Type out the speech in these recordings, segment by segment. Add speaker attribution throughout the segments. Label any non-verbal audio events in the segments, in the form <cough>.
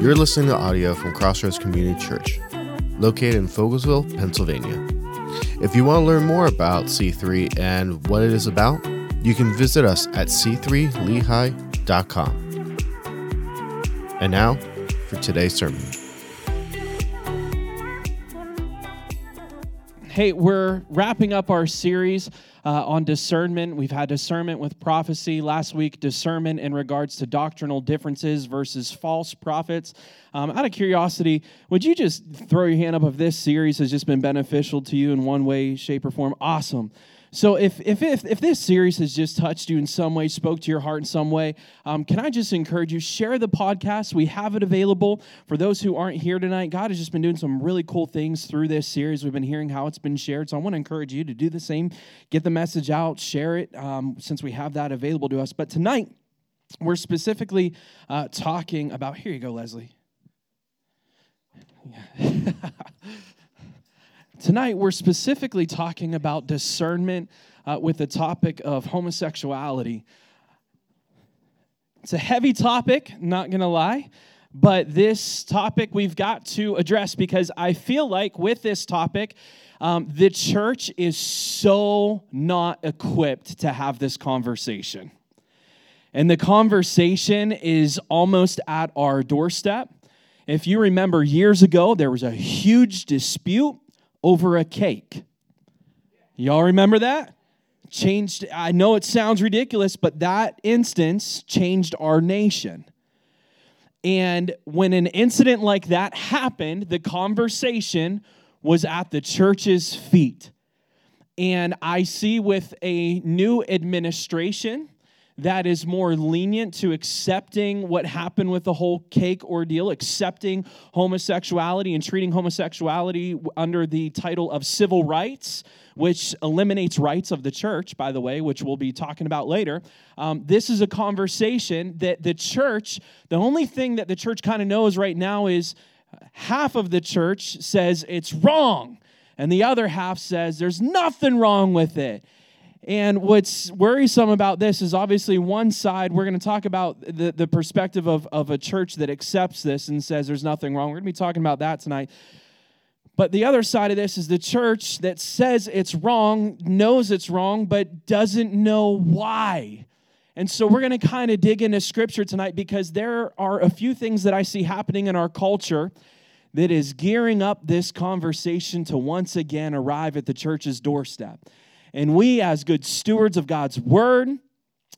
Speaker 1: You're listening to audio from Crossroads Community Church, located in Fogelsville, Pennsylvania. If you want to learn more about C3 and what it is about, you can visit us at c3lehigh.com. And now for today's sermon.
Speaker 2: Hey, we're wrapping up our series uh, on discernment. We've had discernment with prophecy. Last week, discernment in regards to doctrinal differences versus false prophets. Um, out of curiosity, would you just throw your hand up if this series has just been beneficial to you in one way, shape, or form? Awesome. So if, if, if, if, this series has just touched you in some way, spoke to your heart in some way, um, can I just encourage you, share the podcast. We have it available for those who aren't here tonight. God has just been doing some really cool things through this series. We've been hearing how it's been shared. So I want to encourage you to do the same. Get the message out, share it, um, since we have that available to us. But tonight, we're specifically uh, talking about, here you go, Leslie. <laughs> Yeah. <laughs> Tonight, we're specifically talking about discernment uh, with the topic of homosexuality. It's a heavy topic, not gonna lie, but this topic we've got to address because I feel like with this topic, um, the church is so not equipped to have this conversation. And the conversation is almost at our doorstep. If you remember years ago, there was a huge dispute over a cake. Y'all remember that? Changed, I know it sounds ridiculous, but that instance changed our nation. And when an incident like that happened, the conversation was at the church's feet. And I see with a new administration, that is more lenient to accepting what happened with the whole cake ordeal, accepting homosexuality and treating homosexuality under the title of civil rights, which eliminates rights of the church, by the way, which we'll be talking about later. Um, this is a conversation that the church, the only thing that the church kind of knows right now is half of the church says it's wrong, and the other half says there's nothing wrong with it. And what's worrisome about this is obviously one side, we're going to talk about the, the perspective of, of a church that accepts this and says there's nothing wrong. We're going to be talking about that tonight. But the other side of this is the church that says it's wrong, knows it's wrong, but doesn't know why. And so we're going to kind of dig into scripture tonight because there are a few things that I see happening in our culture that is gearing up this conversation to once again arrive at the church's doorstep. And we, as good stewards of God's word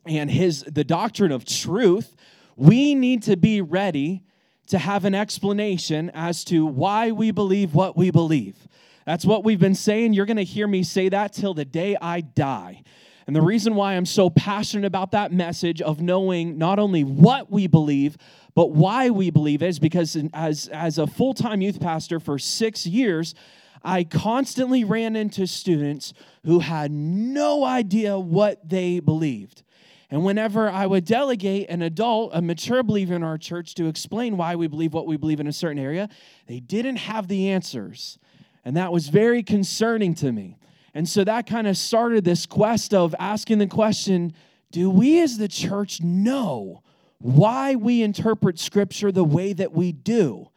Speaker 2: and his the doctrine of truth, we need to be ready to have an explanation as to why we believe what we believe. That's what we've been saying. You're going to hear me say that till the day I die. And the reason why I'm so passionate about that message of knowing not only what we believe, but why we believe is because as, as a full time youth pastor for six years, I constantly ran into students who had no idea what they believed. And whenever I would delegate an adult, a mature believer in our church, to explain why we believe what we believe in a certain area, they didn't have the answers. And that was very concerning to me. And so that kind of started this quest of asking the question do we as the church know why we interpret Scripture the way that we do?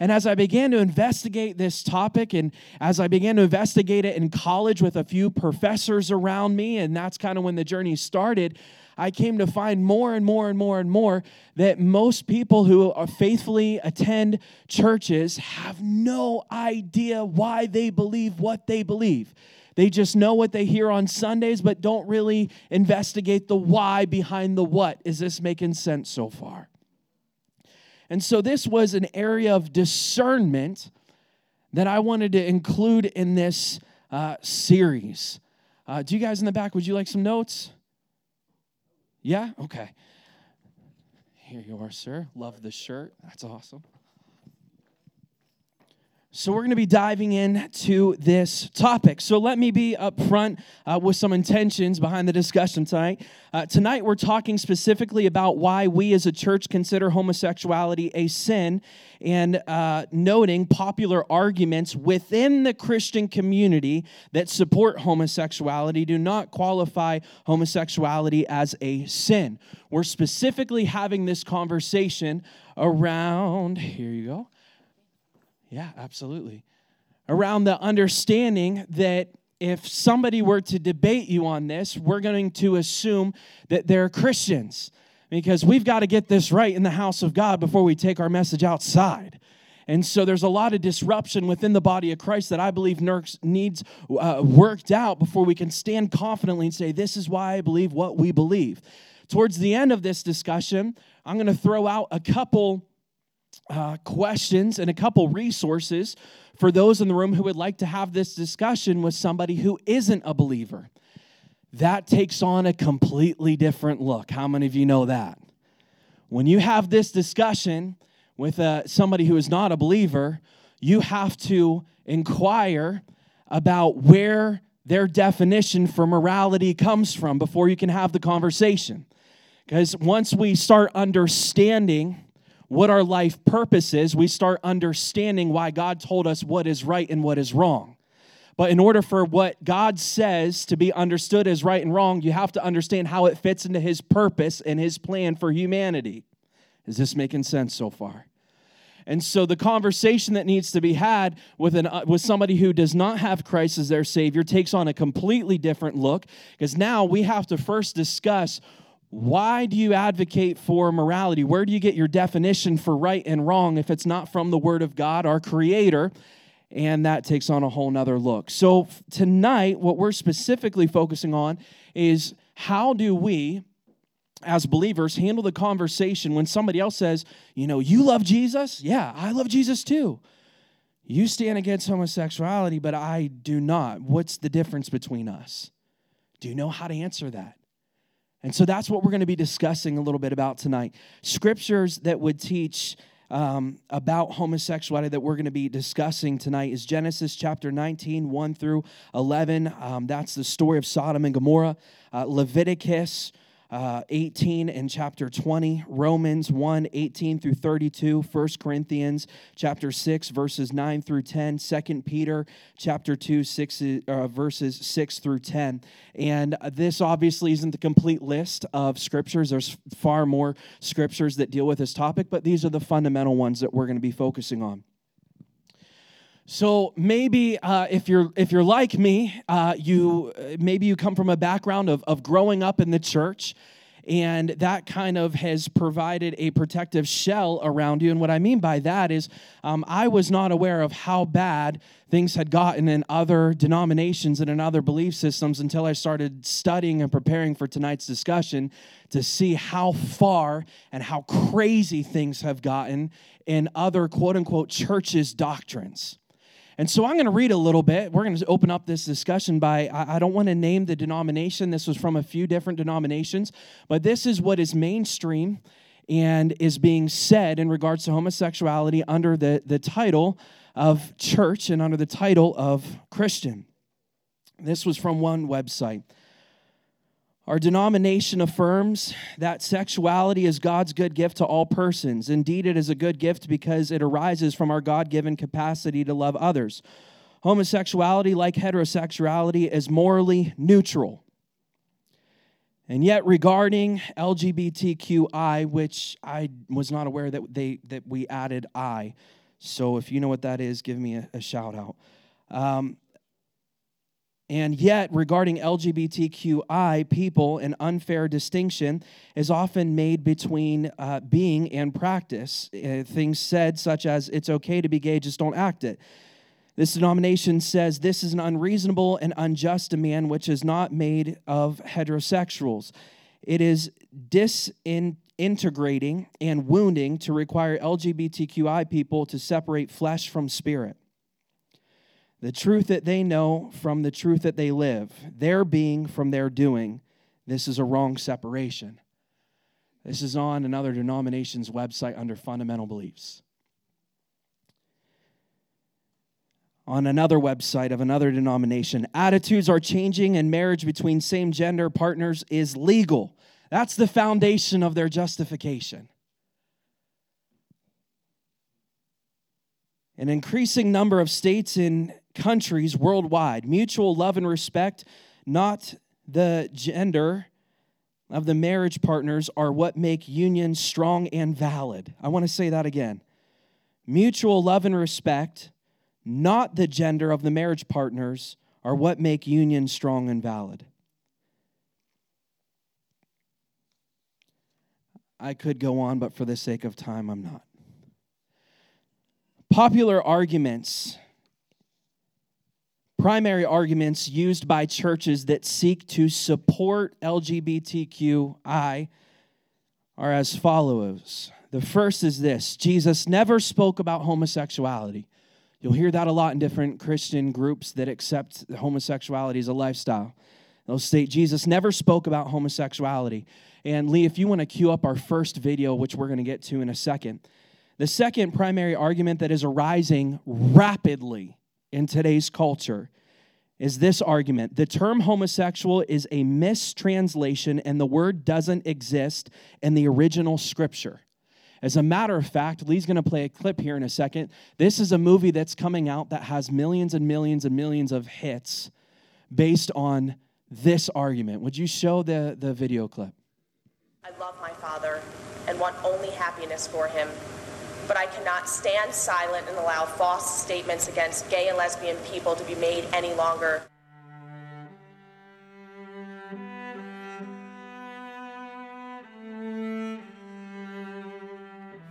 Speaker 2: And as I began to investigate this topic, and as I began to investigate it in college with a few professors around me, and that's kind of when the journey started, I came to find more and more and more and more that most people who uh, faithfully attend churches have no idea why they believe what they believe. They just know what they hear on Sundays, but don't really investigate the why behind the what. Is this making sense so far? And so this was an area of discernment that I wanted to include in this uh, series. Uh, do you guys in the back, would you like some notes? Yeah? Okay. Here you are, sir. Love the shirt. That's awesome. So, we're going to be diving into this topic. So, let me be upfront uh, with some intentions behind the discussion tonight. Uh, tonight, we're talking specifically about why we as a church consider homosexuality a sin and uh, noting popular arguments within the Christian community that support homosexuality do not qualify homosexuality as a sin. We're specifically having this conversation around, here you go yeah, absolutely. Around the understanding that if somebody were to debate you on this, we're going to assume that they're Christians because we've got to get this right in the house of God before we take our message outside. And so there's a lot of disruption within the body of Christ that I believe needs uh, worked out before we can stand confidently and say, This is why I believe what we believe. Towards the end of this discussion, I'm going to throw out a couple uh, questions and a couple resources for those in the room who would like to have this discussion with somebody who isn't a believer. That takes on a completely different look. How many of you know that? When you have this discussion with uh, somebody who is not a believer, you have to inquire about where their definition for morality comes from before you can have the conversation. Because once we start understanding what our life purpose is, we start understanding why God told us what is right and what is wrong. But in order for what God says to be understood as right and wrong, you have to understand how it fits into His purpose and His plan for humanity. Is this making sense so far? And so the conversation that needs to be had with, an, uh, with somebody who does not have Christ as their Savior takes on a completely different look because now we have to first discuss why do you advocate for morality? Where do you get your definition for right and wrong if it's not from the Word of God, our Creator? And that takes on a whole nother look. So, tonight, what we're specifically focusing on is how do we, as believers, handle the conversation when somebody else says, You know, you love Jesus? Yeah, I love Jesus too. You stand against homosexuality, but I do not. What's the difference between us? Do you know how to answer that? And so that's what we're going to be discussing a little bit about tonight. Scriptures that would teach um, about homosexuality that we're going to be discussing tonight is Genesis chapter 19, 1 through 11. Um, that's the story of Sodom and Gomorrah. Uh, Leviticus uh, 18 and chapter 20, Romans 1, 18 through 32, 1 Corinthians chapter 6, verses 9 through 10, 2 Peter chapter 2, 6, uh, verses 6 through 10. And this obviously isn't the complete list of scriptures. There's far more scriptures that deal with this topic, but these are the fundamental ones that we're going to be focusing on. So maybe uh, if you're if you're like me, uh, you maybe you come from a background of of growing up in the church, and that kind of has provided a protective shell around you. And what I mean by that is, um, I was not aware of how bad things had gotten in other denominations and in other belief systems until I started studying and preparing for tonight's discussion to see how far and how crazy things have gotten in other quote unquote churches' doctrines. And so I'm going to read a little bit. We're going to open up this discussion by, I don't want to name the denomination. This was from a few different denominations, but this is what is mainstream and is being said in regards to homosexuality under the, the title of church and under the title of Christian. This was from one website. Our denomination affirms that sexuality is God's good gift to all persons. Indeed, it is a good gift because it arises from our God given capacity to love others. Homosexuality, like heterosexuality, is morally neutral. And yet, regarding LGBTQI, which I was not aware that, they, that we added I, so if you know what that is, give me a, a shout out. Um, and yet, regarding LGBTQI people, an unfair distinction is often made between uh, being and practice. Uh, things said, such as, it's okay to be gay, just don't act it. This denomination says this is an unreasonable and unjust demand which is not made of heterosexuals. It is disintegrating and wounding to require LGBTQI people to separate flesh from spirit the truth that they know from the truth that they live, their being from their doing. This is a wrong separation. This is on another denomination's website under fundamental beliefs. on another website of another denomination. Attitudes are changing, and marriage between same gender partners is legal. That's the foundation of their justification. An increasing number of states and countries worldwide, mutual love and respect, not the gender of the marriage partners, are what make unions strong and valid. I want to say that again. Mutual love and respect, not the gender of the marriage partners, are what make unions strong and valid. I could go on, but for the sake of time, I'm not. Popular arguments, primary arguments used by churches that seek to support LGBTQI are as follows. The first is this Jesus never spoke about homosexuality. You'll hear that a lot in different Christian groups that accept homosexuality as a lifestyle. They'll state Jesus never spoke about homosexuality. And Lee, if you want to cue up our first video, which we're going to get to in a second, the second primary argument that is arising rapidly in today's culture is this argument the term homosexual is a mistranslation and the word doesn't exist in the original scripture. As a matter of fact, Lee's going to play a clip here in a second. This is a movie that's coming out that has millions and millions and millions of hits based on this argument. Would you show the, the video clip?
Speaker 3: I love my father and want only happiness for him but I cannot stand silent and allow false statements against gay and lesbian people to be made any longer.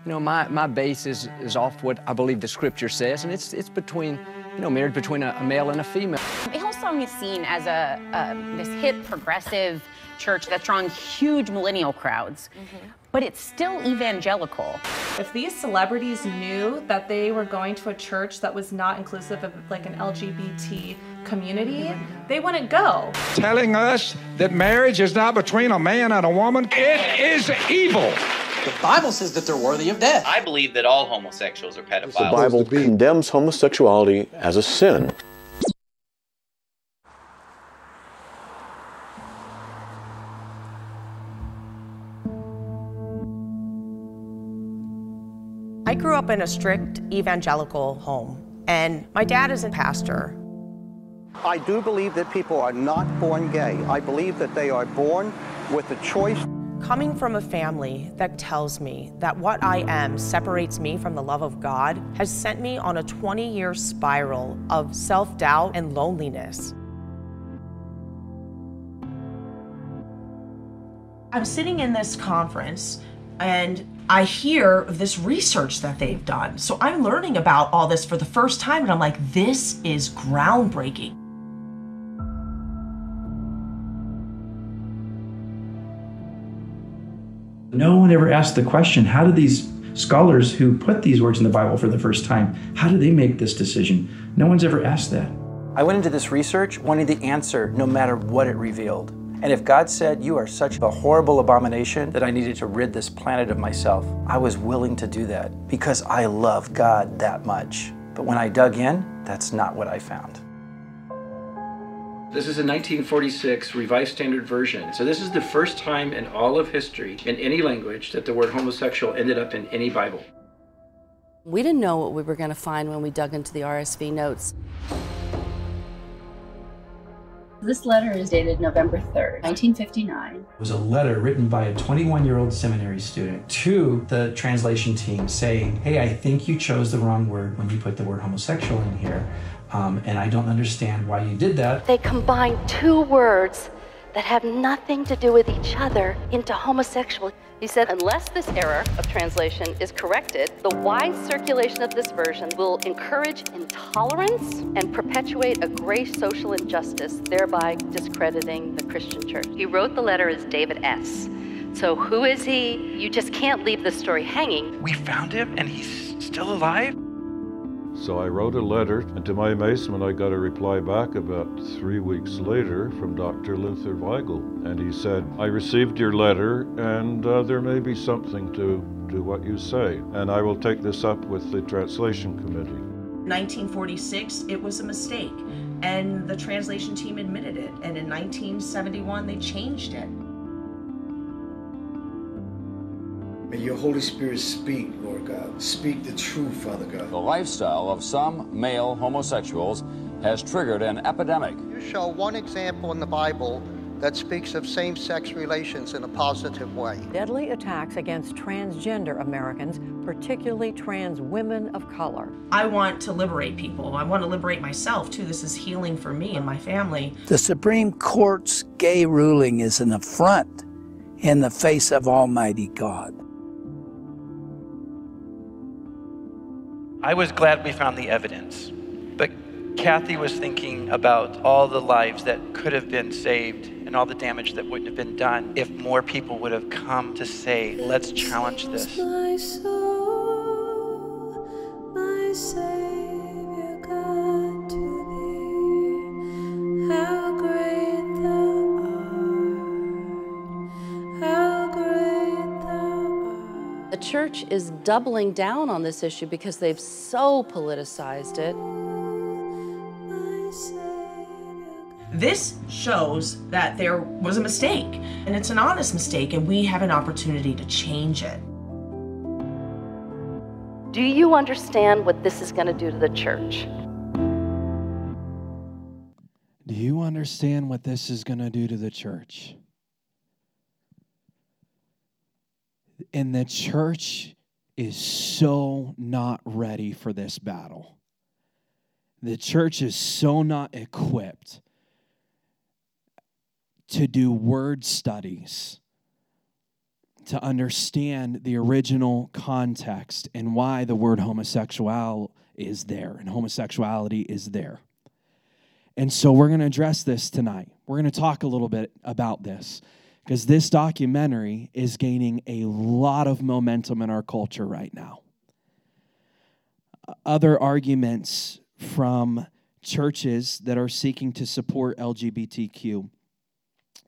Speaker 4: You know, my, my base is, is off what I believe the scripture says, and it's, it's between, you know, marriage between a, a male and a female.
Speaker 5: Hillsong is seen as a, a this hip progressive church that's drawing huge millennial crowds, mm-hmm. But it's still evangelical.
Speaker 6: If these celebrities knew that they were going to a church that was not inclusive of like an LGBT community, they wouldn't go.
Speaker 7: Telling us that marriage is not between a man and a woman, it is evil.
Speaker 8: The Bible says that they're worthy of death.
Speaker 9: I believe that all homosexuals are pedophiles.
Speaker 10: The Bible condemns homosexuality as a sin.
Speaker 3: I grew up in a strict evangelical home, and my dad is a pastor.
Speaker 11: I do believe that people are not born gay. I believe that they are born with a choice.
Speaker 3: Coming from a family that tells me that what I am separates me from the love of God has sent me on a 20 year spiral of self doubt and loneliness.
Speaker 12: I'm sitting in this conference and I hear this research that they've done. So I'm learning about all this for the first time, and I'm like, this is groundbreaking.
Speaker 13: No one ever asked the question how do these scholars who put these words in the Bible for the first time, how do they make this decision? No one's ever asked that.
Speaker 8: I went into this research wanting the answer no matter what it revealed. And if God said, You are such a horrible abomination that I needed to rid this planet of myself, I was willing to do that because I love God that much. But when I dug in, that's not what I found.
Speaker 14: This is a 1946 Revised Standard Version. So, this is the first time in all of history, in any language, that the word homosexual ended up in any Bible.
Speaker 15: We didn't know what we were going to find when we dug into the RSV notes.
Speaker 16: This letter is dated November 3rd, 1959. It
Speaker 13: was a letter written by a 21 year old seminary student to the translation team saying, Hey, I think you chose the wrong word when you put the word homosexual in here. Um, and I don't understand why you did that.
Speaker 15: They combined two words that have nothing to do with each other into homosexual. He said, unless this error of translation is corrected, the wide circulation of this version will encourage intolerance and perpetuate a great social injustice, thereby discrediting the Christian church. He wrote the letter as David S. So who is he? You just can't leave the story hanging.
Speaker 14: We found him and he's still alive?
Speaker 17: So I wrote a letter, and to my amazement, I got a reply back about three weeks later from Dr. Luther Weigle. And he said, I received your letter, and uh, there may be something to, to what you say, and I will take this up with the translation committee.
Speaker 12: 1946, it was a mistake, and the translation team admitted it. And in 1971, they changed it.
Speaker 18: May your Holy Spirit speak, Lord God. Speak the truth, Father God.
Speaker 19: The lifestyle of some male homosexuals has triggered an epidemic.
Speaker 11: You show one example in the Bible that speaks of same sex relations in a positive way.
Speaker 20: Deadly attacks against transgender Americans, particularly trans women of color.
Speaker 12: I want to liberate people. I want to liberate myself too. This is healing for me and my family.
Speaker 21: The Supreme Court's gay ruling is an affront in the face of Almighty God.
Speaker 22: I was glad we found the evidence, but Kathy was thinking about all the lives that could have been saved and all the damage that wouldn't have been done if more people would have come to say, let's challenge this.
Speaker 15: Church is doubling down on this issue because they've so politicized it.
Speaker 12: This shows that there was a mistake, and it's an honest mistake, and we have an opportunity to change it.
Speaker 15: Do you understand what this is going to do to the church?
Speaker 2: Do you understand what this is going to do to the church? And the church is so not ready for this battle. The church is so not equipped to do word studies, to understand the original context and why the word homosexual is there and homosexuality is there. And so we're going to address this tonight. We're going to talk a little bit about this because this documentary is gaining a lot of momentum in our culture right now. Other arguments from churches that are seeking to support LGBTQ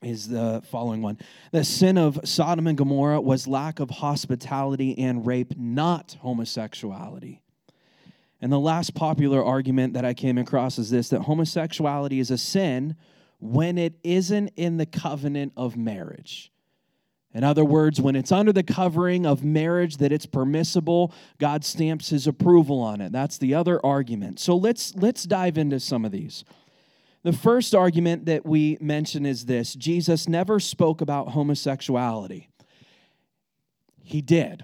Speaker 2: is the following one. The sin of Sodom and Gomorrah was lack of hospitality and rape, not homosexuality. And the last popular argument that I came across is this that homosexuality is a sin when it isn't in the covenant of marriage. In other words, when it's under the covering of marriage that it's permissible, God stamps his approval on it. That's the other argument. So let's let's dive into some of these. The first argument that we mention is this Jesus never spoke about homosexuality. He did.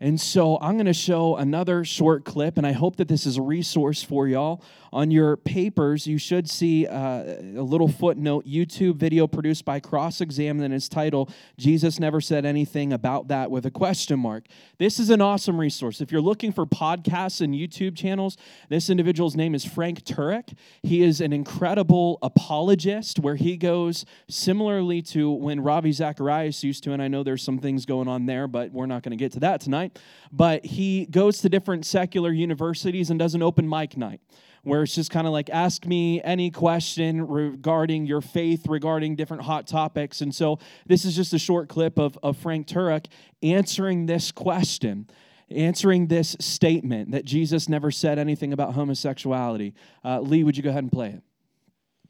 Speaker 2: And so I'm going to show another short clip, and I hope that this is a resource for y'all. On your papers, you should see uh, a little footnote YouTube video produced by Cross Examine, and its title, Jesus Never Said Anything About That with a question mark. This is an awesome resource. If you're looking for podcasts and YouTube channels, this individual's name is Frank Turek. He is an incredible apologist where he goes similarly to when Ravi Zacharias used to, and I know there's some things going on there, but we're not going to get to that tonight. But he goes to different secular universities and does an open mic night where it's just kind of like ask me any question regarding your faith, regarding different hot topics. And so this is just a short clip of, of Frank Turek answering this question. Answering this statement that Jesus never said anything about homosexuality. Uh, Lee, would you go ahead and play it?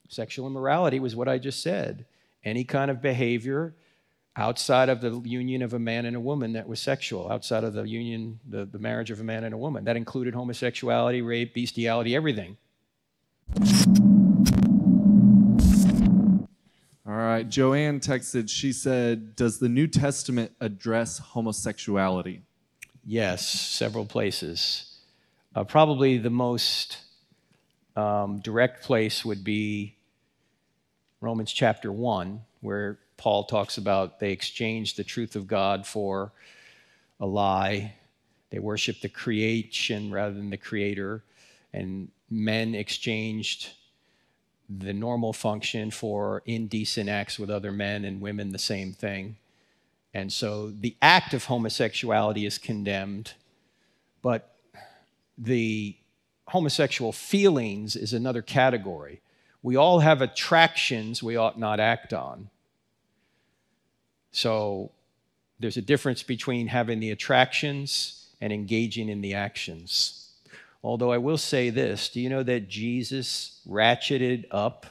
Speaker 23: Sexual immorality was what I just said. Any kind of behavior outside of the union of a man and a woman that was sexual, outside of the union, the, the marriage of a man and a woman. That included homosexuality, rape, bestiality, everything.
Speaker 24: All right, Joanne texted, she said, Does the New Testament address homosexuality?
Speaker 23: Yes, several places. Uh, probably the most um, direct place would be Romans chapter 1, where Paul talks about they exchanged the truth of God for a lie. They worshiped the creation rather than the creator. And men exchanged the normal function for indecent acts with other men, and women the same thing. And so the act of homosexuality is condemned, but the homosexual feelings is another category. We all have attractions we ought not act on. So there's a difference between having the attractions and engaging in the actions. Although I will say this do you know that Jesus ratcheted up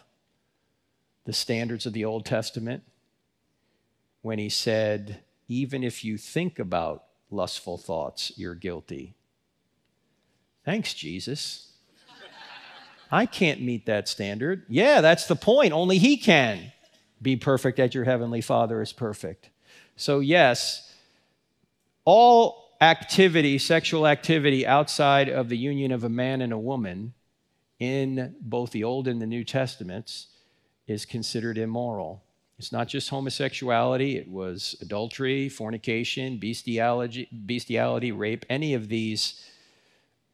Speaker 23: the standards of the Old Testament when he said, even if you think about lustful thoughts, you're guilty? Thanks, Jesus. I can't meet that standard. Yeah, that's the point. Only He can be perfect as your Heavenly Father is perfect. So, yes, all activity, sexual activity outside of the union of a man and a woman in both the Old and the New Testaments is considered immoral. It's not just homosexuality, it was adultery, fornication, bestiality, bestiality, rape, any of these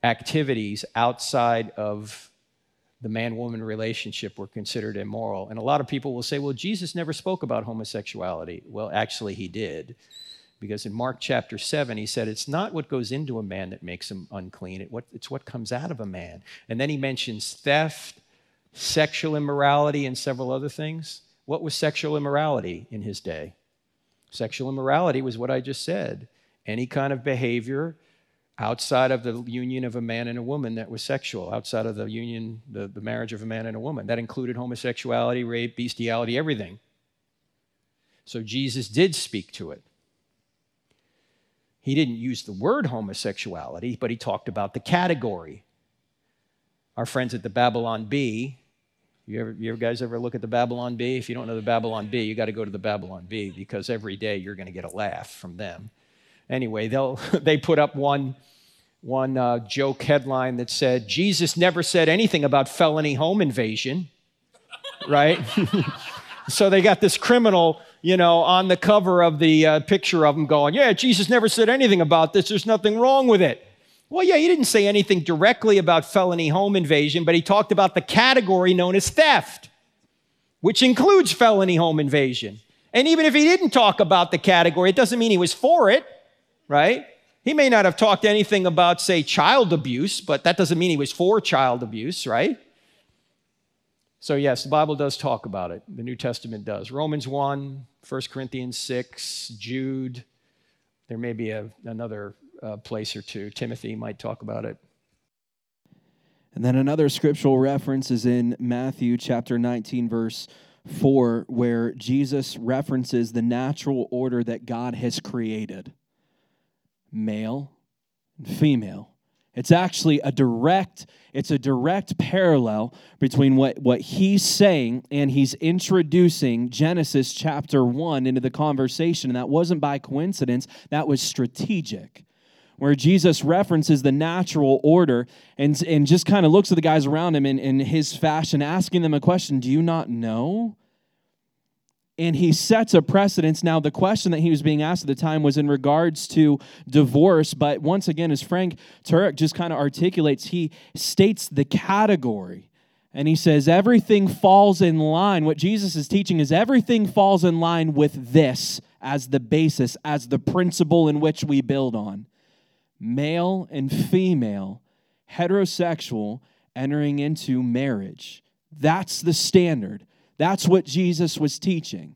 Speaker 23: activities outside of the man woman relationship were considered immoral. And a lot of people will say, well, Jesus never spoke about homosexuality. Well, actually, he did. Because in Mark chapter 7, he said, It's not what goes into a man that makes him unclean, it's what comes out of a man. And then he mentions theft, sexual immorality, and several other things. What was sexual immorality in his day? Sexual immorality was what I just said any kind of behavior outside of the union of a man and a woman that was sexual, outside of the union, the, the marriage of a man and a woman. That included homosexuality, rape, bestiality, everything. So Jesus did speak to it. He didn't use the word homosexuality, but he talked about the category. Our friends at the Babylon Bee, you ever, you guys ever look at the Babylon Bee? If you don't know the Babylon Bee, you got to go to the Babylon Bee because every day you're going to get a laugh from them. Anyway, they'll, <laughs> they put up one, one uh, joke headline that said, Jesus never said anything about felony home invasion, right? <laughs> so they got this criminal you know, on the cover of the uh, picture of him going, Yeah, Jesus never said anything about this. There's nothing wrong with it. Well, yeah, he didn't say anything directly about felony home invasion, but he talked about the category known as theft, which includes felony home invasion. And even if he didn't talk about the category, it doesn't mean he was for it, right? He may not have talked anything about, say, child abuse, but that doesn't mean he was for child abuse, right? So, yes, the Bible does talk about it. The New Testament does. Romans 1, 1 Corinthians 6, Jude. There may be a, another uh, place or two. Timothy might talk about it.
Speaker 2: And then another scriptural reference is in Matthew chapter 19, verse 4, where Jesus references the natural order that God has created male and female. It's actually a direct, it's a direct parallel between what, what he's saying and he's introducing Genesis chapter 1 into the conversation. And that wasn't by coincidence, that was strategic. Where Jesus references the natural order and, and just kind of looks at the guys around him in, in his fashion, asking them a question Do you not know? And he sets a precedence. Now, the question that he was being asked at the time was in regards to divorce, but once again, as Frank Turek just kind of articulates, he states the category. And he says, everything falls in line. What Jesus is teaching is everything falls in line with this as the basis, as the principle in which we build on. Male and female, heterosexual, entering into marriage. That's the standard. That's what Jesus was teaching.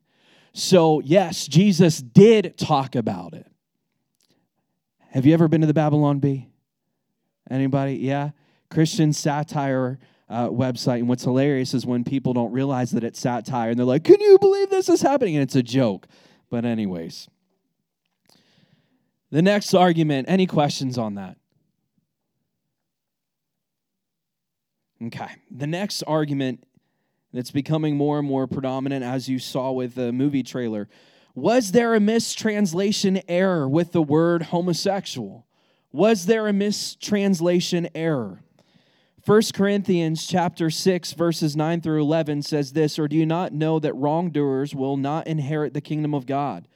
Speaker 2: So, yes, Jesus did talk about it. Have you ever been to the Babylon Bee? Anybody? Yeah? Christian satire uh, website. And what's hilarious is when people don't realize that it's satire and they're like, can you believe this is happening? And it's a joke. But, anyways. The next argument, any questions on that? Okay. The next argument that's becoming more and more predominant, as you saw with the movie trailer. Was there a mistranslation error with the word homosexual? Was there a mistranslation error? 1 Corinthians chapter 6 verses 9 through 11 says this, or do you not know that wrongdoers will not inherit the kingdom of God?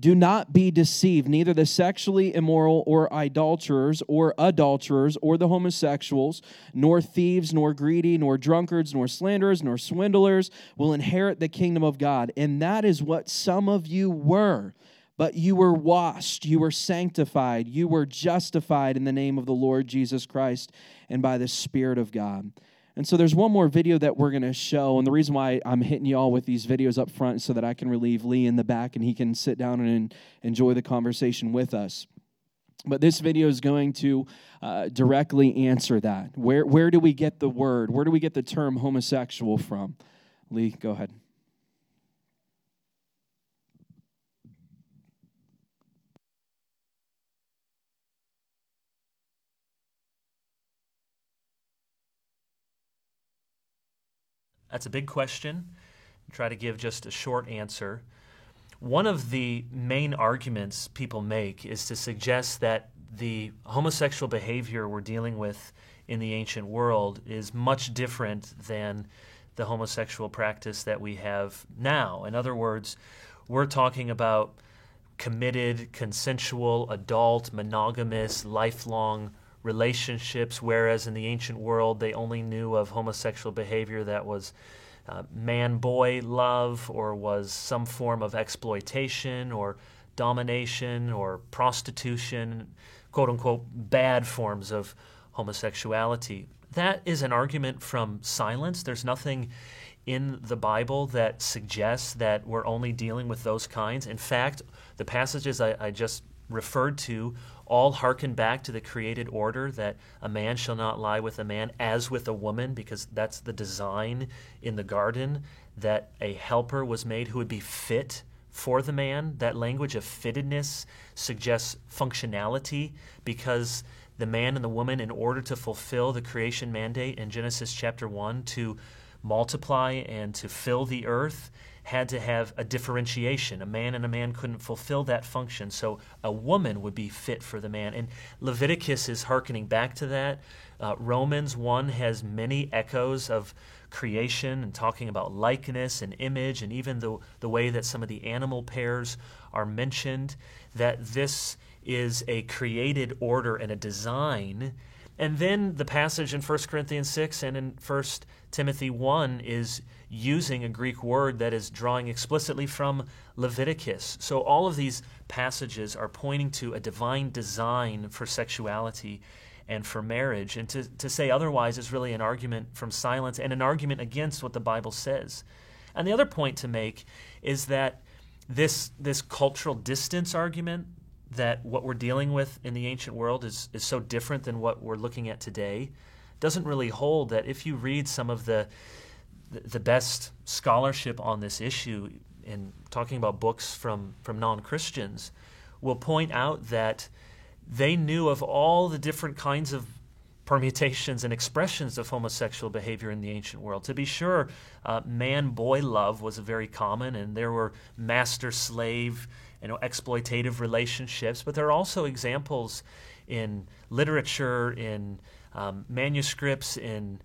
Speaker 2: Do not be deceived. Neither the sexually immoral or idolaters or adulterers or the homosexuals, nor thieves, nor greedy, nor drunkards, nor slanderers, nor swindlers will inherit the kingdom of God. And that is what some of you were. But you were washed, you were sanctified, you were justified in the name of the Lord Jesus Christ and by the Spirit of God. And so there's one more video that we're going to show. And the reason why I'm hitting you all with these videos up front is so that I can relieve Lee in the back and he can sit down and enjoy the conversation with us. But this video is going to uh, directly answer that. Where, where do we get the word? Where do we get the term homosexual from? Lee, go ahead.
Speaker 25: That's a big question. I'll try to give just a short answer. One of the main arguments people make is to suggest that the homosexual behavior we're dealing with in the ancient world is much different than the homosexual practice that we have now. In other words, we're talking about committed, consensual, adult, monogamous, lifelong relationships, whereas in the ancient world they only knew of homosexual behavior that was uh, man boy love or was some form of exploitation or domination or prostitution, quote unquote, bad forms of homosexuality. That is an argument from silence. There's nothing in the Bible that suggests that we're only dealing with those kinds. In fact, the passages I, I just referred to all hearken back to the created order that a man shall not lie with a man as with a woman, because that's the design in the garden, that a helper was made who would be fit for the man. That language of fittedness suggests functionality because the man and the woman, in order to fulfill the creation mandate in Genesis chapter 1 to multiply and to fill the earth, had to have a differentiation. A man and a man couldn't fulfill that function, so a woman would be fit for the man. And Leviticus is hearkening back to that. Uh, Romans 1 has many echoes of creation and talking about likeness and image, and even the, the way that some of the animal pairs are mentioned, that this is a created order and a design. And then the passage in 1 Corinthians 6 and in 1 Timothy 1 is using a Greek word that is drawing explicitly from Leviticus. So all of these passages are pointing to a divine design for sexuality and for marriage. And to, to say otherwise is really an argument from silence and an argument against what the Bible says. And the other point to make is that this, this cultural distance argument that what we're dealing with in the ancient world is, is so different than what we're looking at today doesn't really hold that if you read some of the the best scholarship on this issue in talking about books from, from non Christians will point out that they knew of all the different kinds of permutations and expressions of homosexual behavior in the ancient world. To be sure, uh, man boy love was very common, and there were master slave you know, exploitative relationships, but there are also examples in literature, in um, manuscripts, in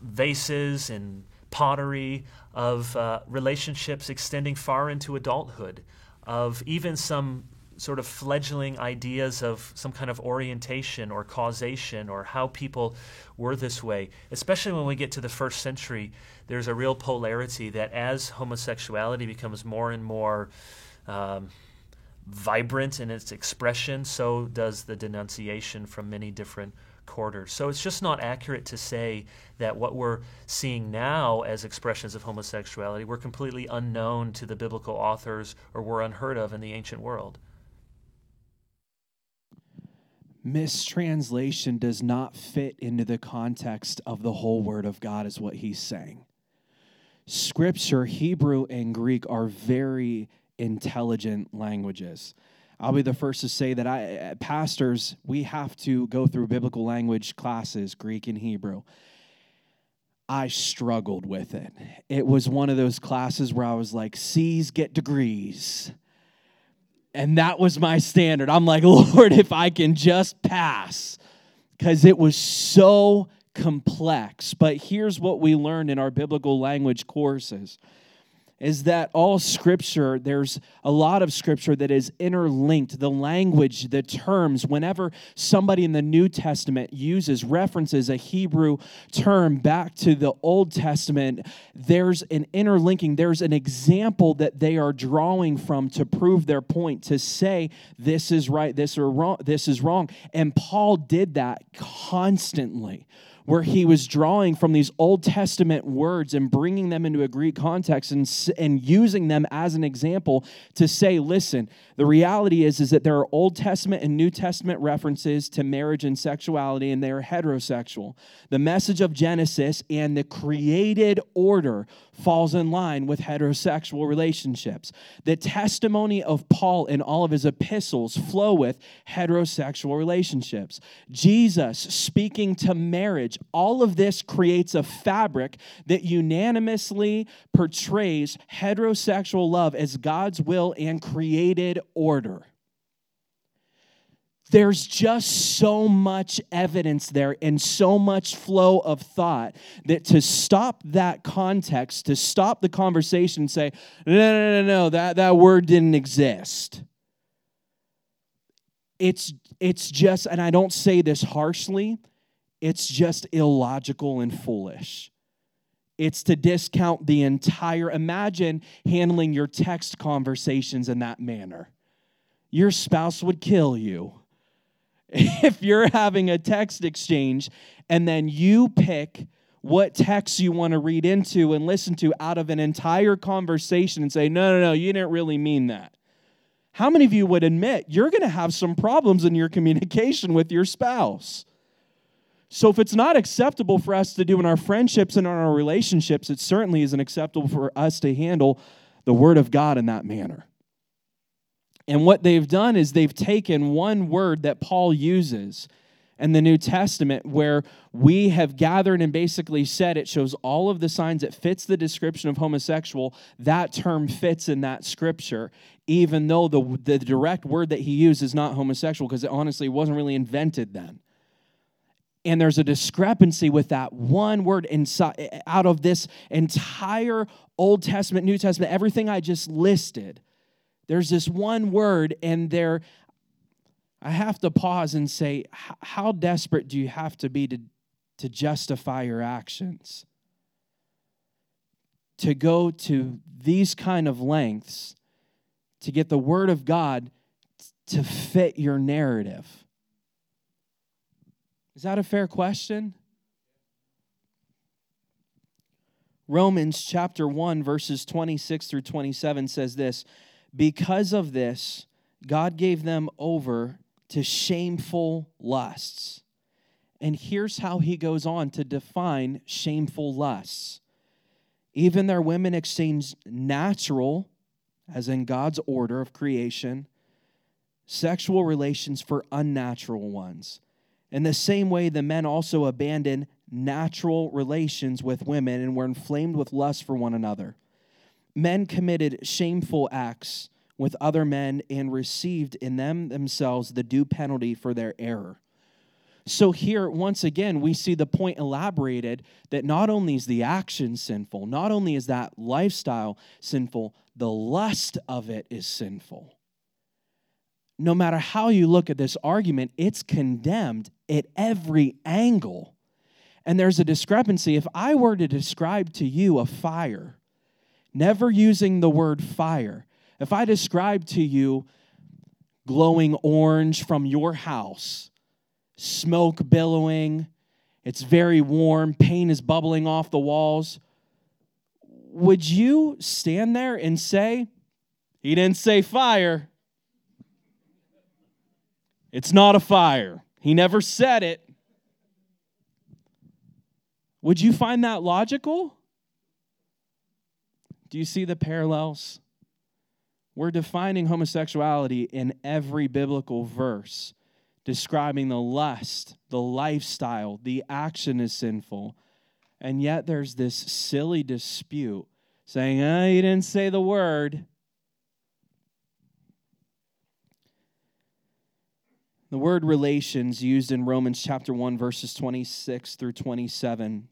Speaker 25: vases, in pottery, of uh, relationships extending far into adulthood, of even some sort of fledgling ideas of some kind of orientation or causation or how people were this way. Especially when we get to the first century, there's a real polarity that as homosexuality becomes more and more um, vibrant in its expression, so does the denunciation from many different So it's just not accurate to say that what we're seeing now as expressions of homosexuality were completely unknown to the biblical authors or were unheard of in the ancient world.
Speaker 2: Mistranslation does not fit into the context of the whole Word of God, is what he's saying. Scripture, Hebrew and Greek, are very intelligent languages. I'll be the first to say that I, uh, pastors, we have to go through biblical language classes, Greek and Hebrew. I struggled with it. It was one of those classes where I was like, C's get degrees. And that was my standard. I'm like, <laughs> Lord, if I can just pass, because it was so complex. But here's what we learned in our biblical language courses is that all scripture, there's a lot of scripture that is interlinked. The language, the terms, whenever somebody in the New Testament uses, references a Hebrew term back to the Old Testament, there's an interlinking, there's an example that they are drawing from to prove their point, to say this is right, this, or wrong, this is wrong. And Paul did that constantly where he was drawing from these Old Testament words and bringing them into a Greek context and, and using them as an example to say, listen, the reality is, is that there are Old Testament and New Testament references to marriage and sexuality, and they are heterosexual. The message of Genesis and the created order falls in line with heterosexual relationships. The testimony of Paul in all of his epistles flow with heterosexual relationships. Jesus speaking to marriage, all of this creates a fabric that unanimously portrays heterosexual love as God's will and created order. There's just so much evidence there and so much flow of thought that to stop that context, to stop the conversation and say, no, no, no, no, that, that word didn't exist. It's, it's just, and I don't say this harshly, it's just illogical and foolish. It's to discount the entire, imagine handling your text conversations in that manner. Your spouse would kill you <laughs> if you're having a text exchange and then you pick what text you want to read into and listen to out of an entire conversation and say, no, no, no, you didn't really mean that. How many of you would admit you're going to have some problems in your communication with your spouse? So, if it's not acceptable for us to do in our friendships and in our relationships, it certainly isn't acceptable for us to handle the Word of God in that manner. And what they've done is they've taken one word that Paul uses in the New Testament where we have gathered and basically said it shows all of the signs it fits the description of homosexual. That term fits in that scripture, even though the, the direct word that he used is not homosexual because it honestly wasn't really invented then. And there's a discrepancy with that one word inside out of this entire Old Testament, New Testament, everything I just listed there's this one word and there i have to pause and say how desperate do you have to be to, to justify your actions? To go to these kind of lengths to get the word of god to fit your narrative. Is that a fair question? Romans chapter 1 verses 26 through 27 says this because of this, God gave them over to shameful lusts. And here's how he goes on to define shameful lusts. Even their women exchanged natural, as in God's order of creation, sexual relations for unnatural ones. In the same way, the men also abandoned natural relations with women and were inflamed with lust for one another men committed shameful acts with other men and received in them themselves the due penalty for their error. So, here, once again, we see the point elaborated that not only is the action sinful, not only is that lifestyle sinful, the lust of it is sinful. No matter how you look at this argument, it's condemned at every angle. And there's a discrepancy. If I were to describe to you a fire, never using the word fire. If I describe to you glowing orange from your house, smoke billowing, it's very warm, paint is bubbling off the walls, would you stand there and say, He didn't say fire? It's not a fire. He never said it. Would you find that logical? Do you see the parallels? We're defining homosexuality in every biblical verse, describing the lust, the lifestyle, the action is sinful. And yet there's this silly dispute saying, oh, you didn't say the word. The word relations used in Romans chapter 1, verses 26 through 27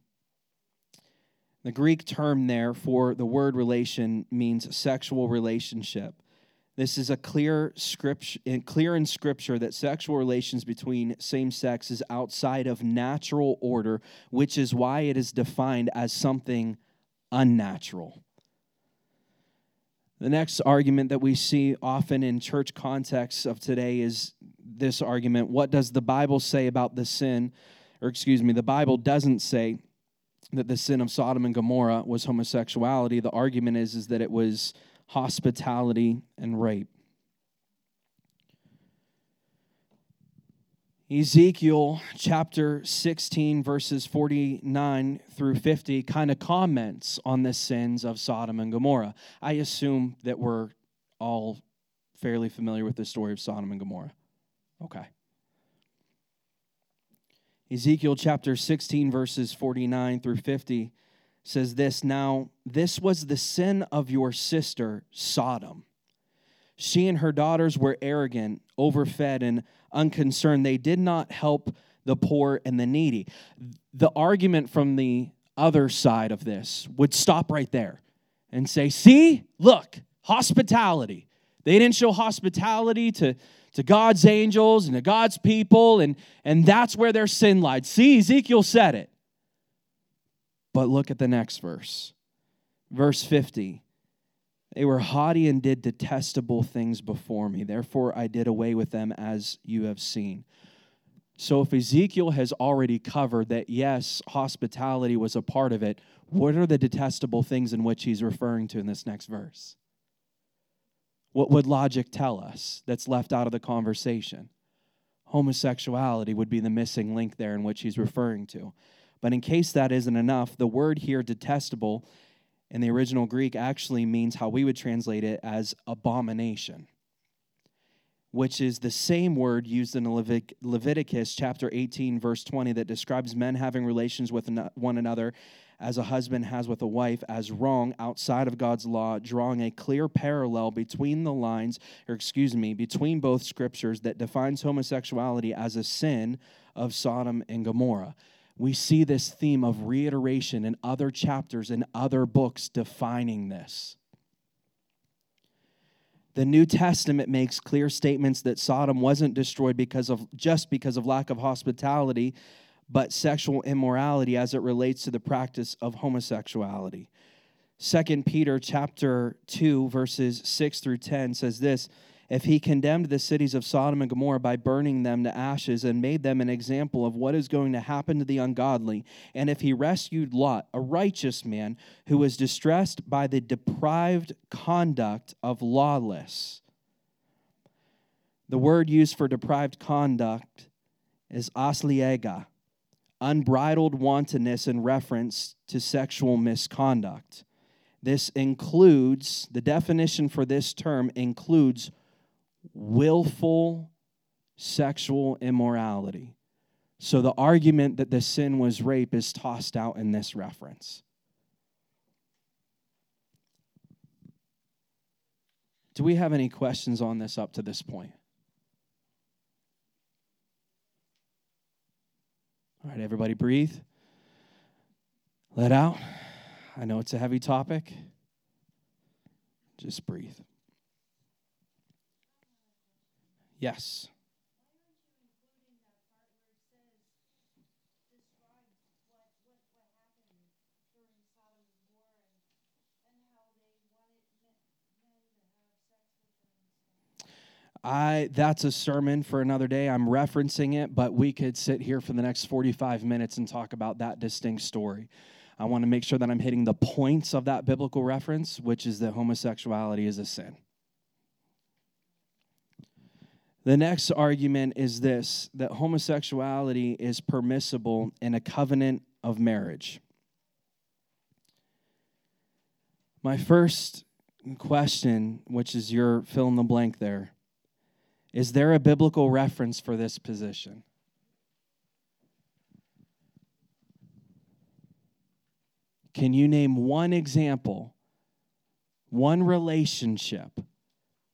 Speaker 2: the Greek term there for the word relation means sexual relationship. This is a clear scripture, clear in scripture that sexual relations between same sex is outside of natural order, which is why it is defined as something unnatural. The next argument that we see often in church contexts of today is this argument What does the Bible say about the sin or excuse me, the Bible doesn't say that the sin of Sodom and Gomorrah was homosexuality. The argument is, is that it was hospitality and rape. Ezekiel chapter 16, verses 49 through 50, kind of comments on the sins of Sodom and Gomorrah. I assume that we're all fairly familiar with the story of Sodom and Gomorrah. Okay. Ezekiel chapter 16, verses 49 through 50 says this Now, this was the sin of your sister, Sodom. She and her daughters were arrogant, overfed, and unconcerned. They did not help the poor and the needy. The argument from the other side of this would stop right there and say, See, look, hospitality. They didn't show hospitality to, to God's angels and to God's people, and, and that's where their sin lied. See, Ezekiel said it. But look at the next verse. Verse 50. They were haughty and did detestable things before me. Therefore, I did away with them as you have seen. So, if Ezekiel has already covered that, yes, hospitality was a part of it, what are the detestable things in which he's referring to in this next verse? What would logic tell us that's left out of the conversation? Homosexuality would be the missing link there in which he's referring to. But in case that isn't enough, the word here, detestable, in the original Greek actually means how we would translate it as abomination, which is the same word used in Levit- Leviticus chapter 18, verse 20, that describes men having relations with one another as a husband has with a wife as wrong outside of God's law, drawing a clear parallel between the lines, or excuse me, between both scriptures that defines homosexuality as a sin of Sodom and Gomorrah we see this theme of reiteration in other chapters and other books defining this. The New Testament makes clear statements that Sodom wasn't destroyed because of just because of lack of hospitality, but sexual immorality as it relates to the practice of homosexuality. 2 Peter chapter 2 verses 6 through 10 says this, if he condemned the cities of Sodom and Gomorrah by burning them to ashes and made them an example of what is going to happen to the ungodly, and if he rescued Lot, a righteous man who was distressed by the deprived conduct of lawless. The word used for deprived conduct is aselgeia, unbridled wantonness in reference to sexual misconduct. This includes, the definition for this term includes willful sexual immorality. So the argument that the sin was rape is tossed out in this reference. Do we have any questions on this up to this point? All right, everybody breathe. Let out. I know it's a heavy topic. Just breathe. Yes. I that's a sermon for another day. I'm referencing it, but we could sit here for the next 45 minutes and talk about that distinct story. I want to make sure that I'm hitting the points of that biblical reference, which is that homosexuality is a sin. The next argument is this that homosexuality is permissible in a covenant of marriage. My first question, which is your fill in the blank there, is there a biblical reference for this position? Can you name one example, one relationship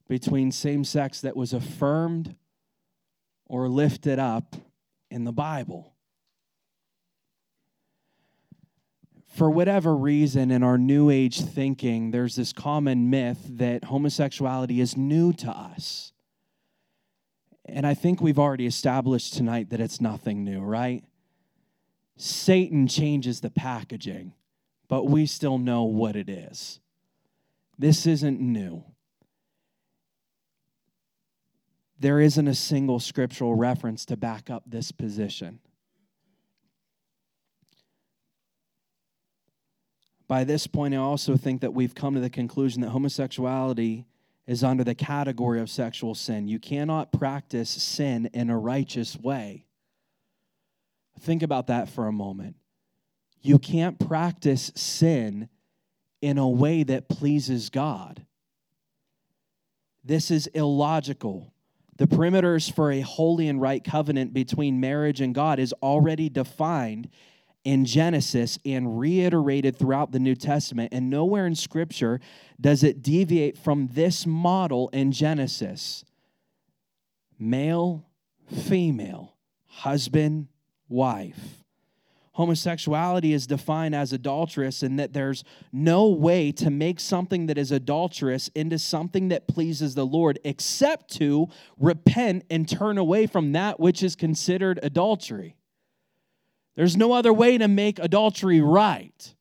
Speaker 2: between same sex that was affirmed or lifted up in the Bible. For whatever reason, in our New Age thinking, there's this common myth that homosexuality is new to us. And I think we've already established tonight that it's nothing new, right? Satan changes the packaging, but we still know what it is. This isn't new. There isn't a single scriptural reference to back up this position. By this point, I also think that we've come to the conclusion that homosexuality is under the category of sexual sin. You cannot practice sin in a righteous way. Think about that for a moment. You can't practice sin in a way that pleases God. This is illogical. The perimeters for a holy and right covenant between marriage and God is already defined in Genesis and reiterated throughout the New Testament. And nowhere in Scripture does it deviate from this model in Genesis male, female, husband, wife. Homosexuality is defined as adulterous, and that there's no way to make something that is adulterous into something that pleases the Lord except to repent and turn away from that which is considered adultery. There's no other way to make adultery right.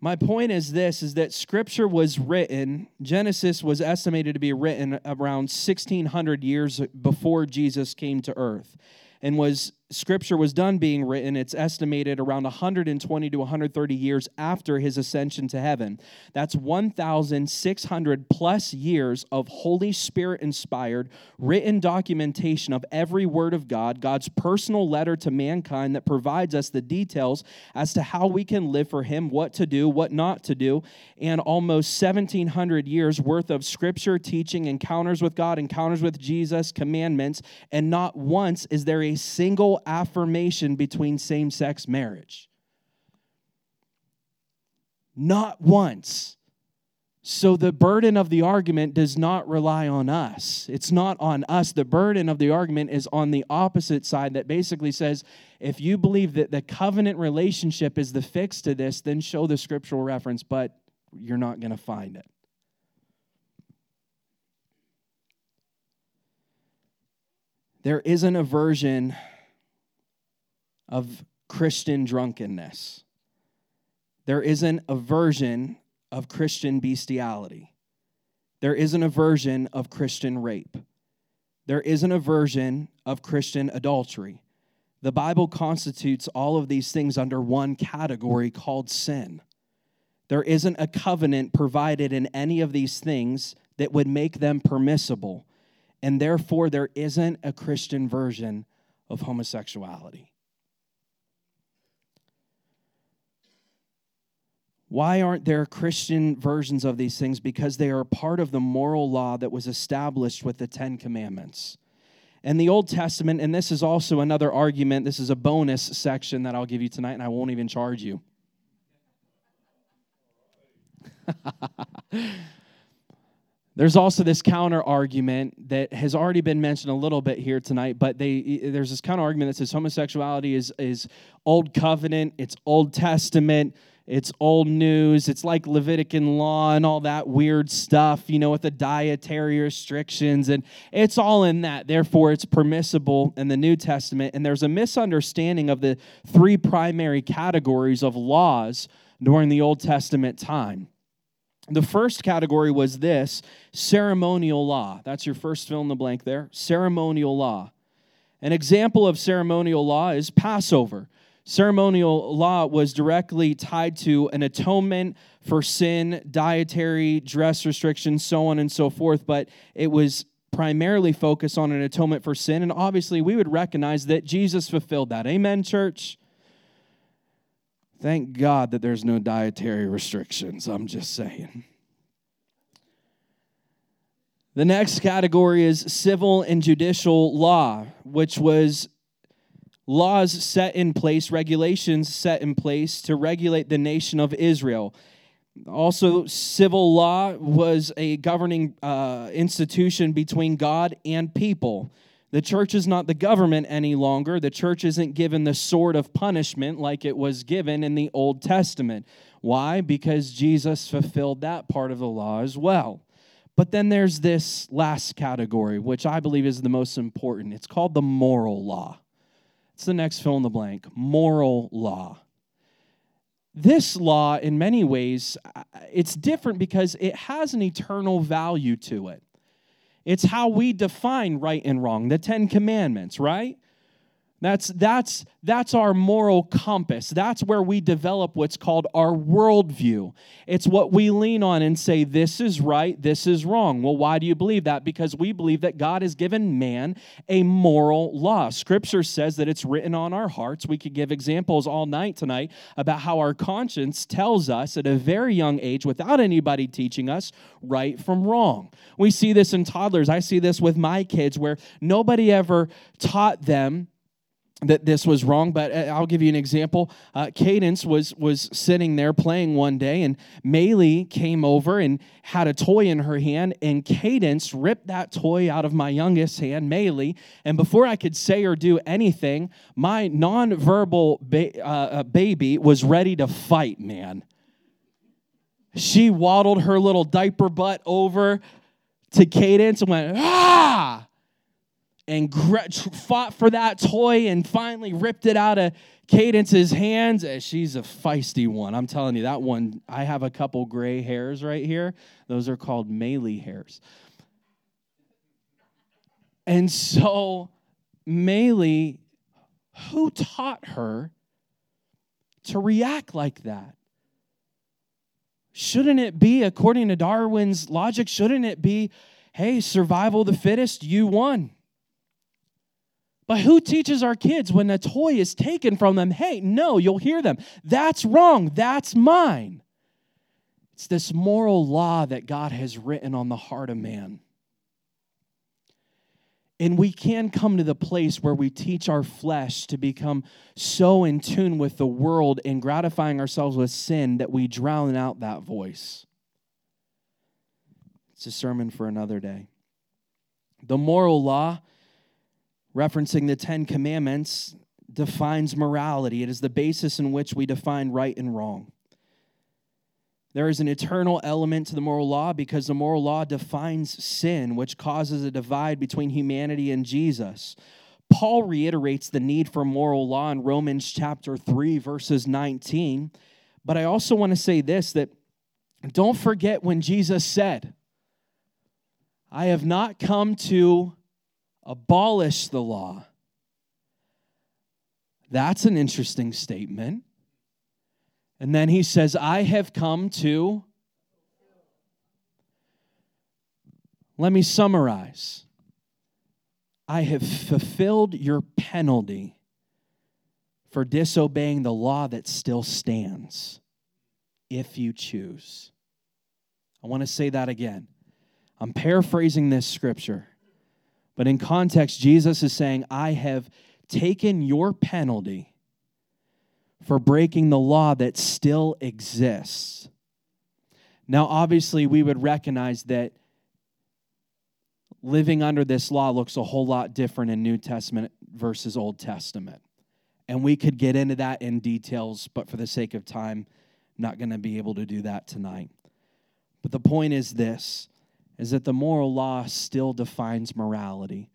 Speaker 2: My point is this is that scripture was written, Genesis was estimated to be written around 1600 years before Jesus came to earth and was scripture was done being written, it's estimated around 120 to 130 years after his ascension to heaven. That's 1,600 plus years of Holy Spirit inspired, written documentation of every word of God, God's personal letter to mankind that provides us the details as to how we can live for him, what to do, what not to do, and almost 1,700 years worth of scripture, teaching, encounters with God, encounters with Jesus, commandments, and not once is there a single affirmation between same sex marriage. Not once. So the burden of the argument does not rely on us. It's not on us. The burden of the argument is on the opposite side that basically says if you believe that the covenant relationship is the fix to this, then show the scriptural reference, but you're not going to find it. There isn't a version of Christian drunkenness. There isn't a version of Christian bestiality. There isn't a version of Christian rape. There isn't a version of Christian adultery. The Bible constitutes all of these things under one category called sin. There isn't a covenant provided in any of these things that would make them permissible, and therefore there isn't a Christian version of homosexuality. Why aren't there Christian versions of these things? Because they are part of the moral law that was established with the Ten Commandments. And the Old Testament, and this is also another argument, this is a bonus section that I'll give you tonight, and I won't even charge you. <laughs> There's also this counter argument that has already been mentioned a little bit here tonight, but they, there's this counter argument that says homosexuality is, is Old Covenant, it's Old Testament, it's old news. It's like Levitican law and all that weird stuff, you know, with the dietary restrictions. And it's all in that. Therefore, it's permissible in the New Testament. And there's a misunderstanding of the three primary categories of laws during the Old Testament time. The first category was this ceremonial law. That's your first fill in the blank there. Ceremonial law. An example of ceremonial law is Passover. Ceremonial law was directly tied to an atonement for sin, dietary, dress restrictions, so on and so forth, but it was primarily focused on an atonement for sin. And obviously, we would recognize that Jesus fulfilled that. Amen, church? Thank God that there's no dietary restrictions. I'm just saying. The next category is civil and judicial law, which was laws set in place, regulations set in place to regulate the nation of Israel. Also, civil law was a governing uh, institution between God and people. The church is not the government any longer. The church isn't given the sword of punishment like it was given in the Old Testament. Why? Because Jesus fulfilled that part of the law as well. But then there's this last category, which I believe is the most important. It's called the moral law. It's the next fill in the blank moral law. This law, in many ways, it's different because it has an eternal value to it. It's how we define right and wrong, the Ten Commandments, right? That's, that's, that's our moral compass. That's where we develop what's called our worldview. It's what we lean on and say, this is right, this is wrong. Well, why do you believe that? Because we believe that God has given man a moral law. Scripture says that it's written on our hearts. We could give examples all night tonight about how our conscience tells us at a very young age, without anybody teaching us, right from wrong. We see this in toddlers. I see this with my kids where nobody ever taught them that this was wrong, but uh, I'll give you an example. Uh, Cadence was was sitting there playing one day, and Maylee came over and had a toy in her hand, and Cadence ripped that toy out of my youngest hand, Maylee, and before I could say or do anything, my nonverbal ba- uh, uh baby was ready to fight. Man, she waddled her little diaper butt over to Cadence and went ah and fought for that toy and finally ripped it out of Cadence's hands. Eh, she's a feisty one. I'm telling you, that one, I have a couple gray hairs right here. Those are called Maylee hairs. And so, Maylee, who taught her to react like that? Shouldn't it be, according to Darwin's logic, shouldn't it be, hey, survival of the fittest, you won? But who teaches our kids when a toy is taken from them? Hey, no, you'll hear them. That's wrong. That's mine. It's this moral law that God has written on the heart of man. And we can come to the place where we teach our flesh to become so in tune with the world and gratifying ourselves with sin that we drown out that voice. It's a sermon for another day. The moral law referencing the Ten Commandments, defines morality. It is the basis in which we define right and wrong. There is an eternal element to the moral law because the moral law defines sin, which causes a divide between humanity and Jesus. Paul reiterates the need for moral law in Romans chapter 3, verses 19. But I also want to say this that don't forget when Jesus said, I have not come to abolish the law. That's an interesting statement. And then he says, I have come to. Let me summarize. I have fulfilled your penalty for disobeying the law that still stands if you choose. I want to say that again. I'm paraphrasing this scripture. But in context, Jesus is saying, I have taken your penalty for breaking the law that still exists. Now, obviously, we would recognize that living under this law looks a whole lot different in New Testament versus Old Testament. And we could get into that in details, but for the sake of time, I'm not going to be able to do that tonight. But the point is this is that the moral law still defines morality.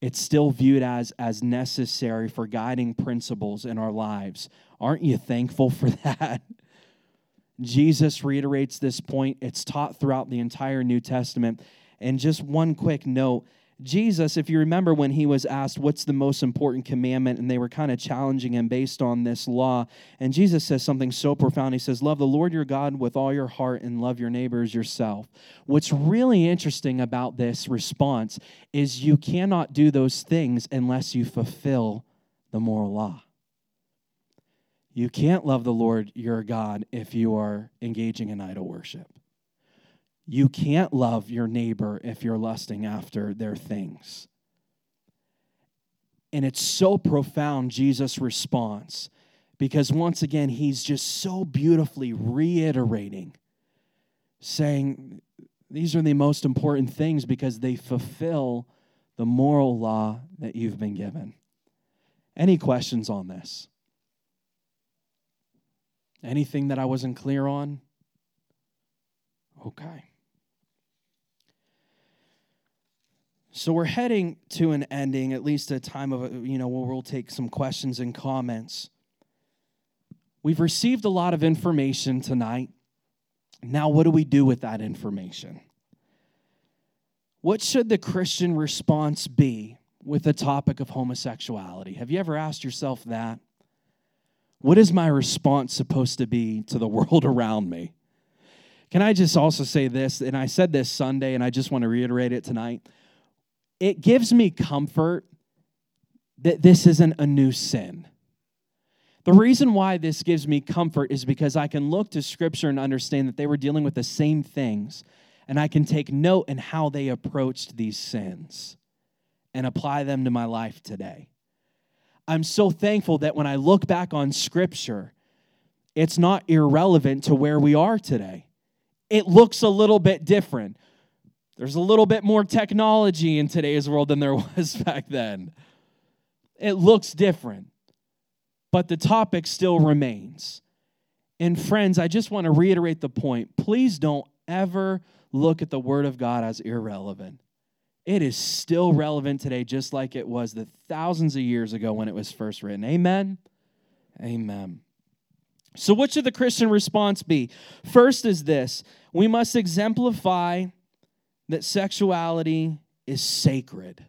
Speaker 2: It's still viewed as, as necessary for guiding principles in our lives. Aren't you thankful for <laughs> that? Jesus reiterates this point. It's taught throughout the entire New Testament. And just one quick note Jesus, if you remember when he was asked, What's the most important commandment? and they were kind of challenging him based on this law. And Jesus says something so profound. He says, Love the Lord your God with all your heart and love your neighbors yourself. What's really interesting about this response is you cannot do those things unless you fulfill the moral law. You can't love the Lord your God if you are engaging in idol worship. You can't love your neighbor if you're lusting after their things. And it's so profound, Jesus' response, because once again, he's just so beautifully reiterating, saying, These are the most important things because they fulfill the moral law that you've been given. Any questions on this? Anything that I wasn't clear on? Okay. So we're heading to an ending, at least a time of, you know, where we'll take some questions and comments. We've received a lot of information tonight. Now, what do we do with that information? What should the Christian response be with the topic of homosexuality? Have you ever asked yourself that? What is my response supposed to be to the <laughs> world around me? Can I just also say this? And I said this Sunday, and I just want to reiterate it tonight. It gives me comfort that this isn't a new sin. The reason why this gives me comfort is because I can look to Scripture and understand that they were dealing with the same things, and I can take note in how they approached these sins and apply them to my life today. I'm so thankful that when I look back on Scripture, it's not irrelevant to where we are today. It looks a little bit different. There's a little bit more technology in today's world than there <laughs> was back then. It looks different, but the topic still remains. And friends, I just want to reiterate the point. Please don't ever look at the Word of God as irrelevant. It is still relevant today, just like it was the thousands of years ago when it was first written. Amen? Amen. So, what should the Christian response be? First is this we must exemplify that sexuality is sacred.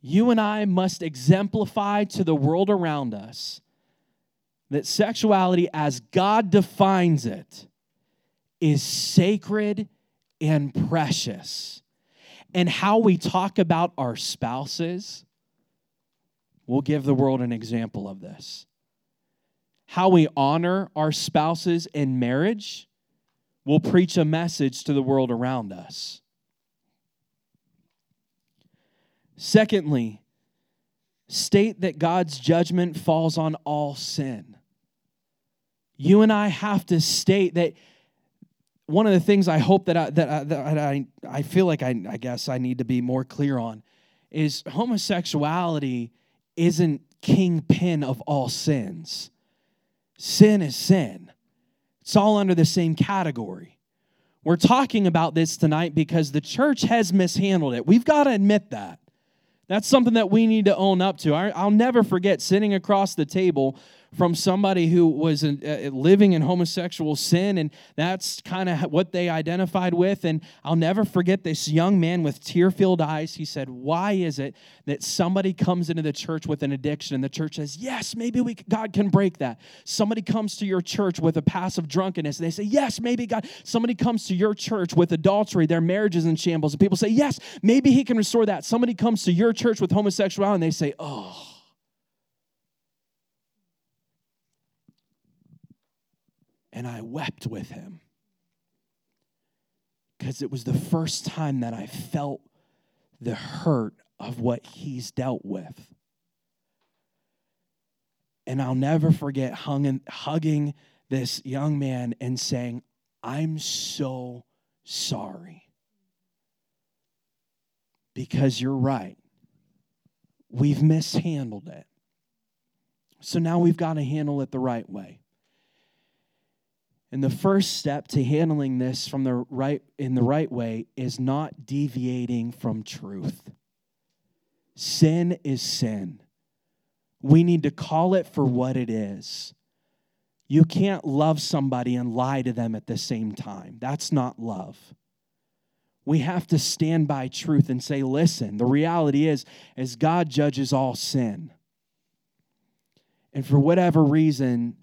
Speaker 2: You and I must exemplify to the world around us that sexuality, as God defines it, is sacred and precious. And how we talk about our spouses will give the world an example of this. How we honor our spouses in marriage will preach a message to the world around us. Secondly, state that God's judgment falls on all sin. You and I have to state that one of the things I hope that I, that I, that I, I feel like I, I guess I need to be more clear on is homosexuality isn't kingpin of all sins. Sin is sin. It's all under the same category. We're talking about this tonight because the church has mishandled it. We've got to admit that. That's something that we need to own up to. I'll never forget sitting across the table from somebody who was uh, living in homosexual sin, and that's kind of what they identified with. And I'll never forget this young man with tear filled eyes. He said, Why is it that somebody comes into the church with an addiction, and the church says, Yes, maybe we, God can break that? Somebody comes to your church with a passive drunkenness, and they say, Yes, maybe God. Somebody comes to your church with adultery, their marriage is in shambles, and people say, Yes, maybe He can restore that. Somebody comes to your church with homosexuality, and they say, Oh, and I wept with him. Because it was the first time that I felt the hurt of what he's dealt with. And I'll never forget hugging this young man and saying, I'm so sorry. Because you're right. We've mishandled it. So now we've got to handle it the right way. And the first step to handling this from the right in the right way is not deviating from truth. Sin is sin. We need to call it for what it is. You can't love somebody and lie to them at the same time. That's not love. We have to stand by truth and say, listen, the reality is, as God judges all sin. And for whatever reason,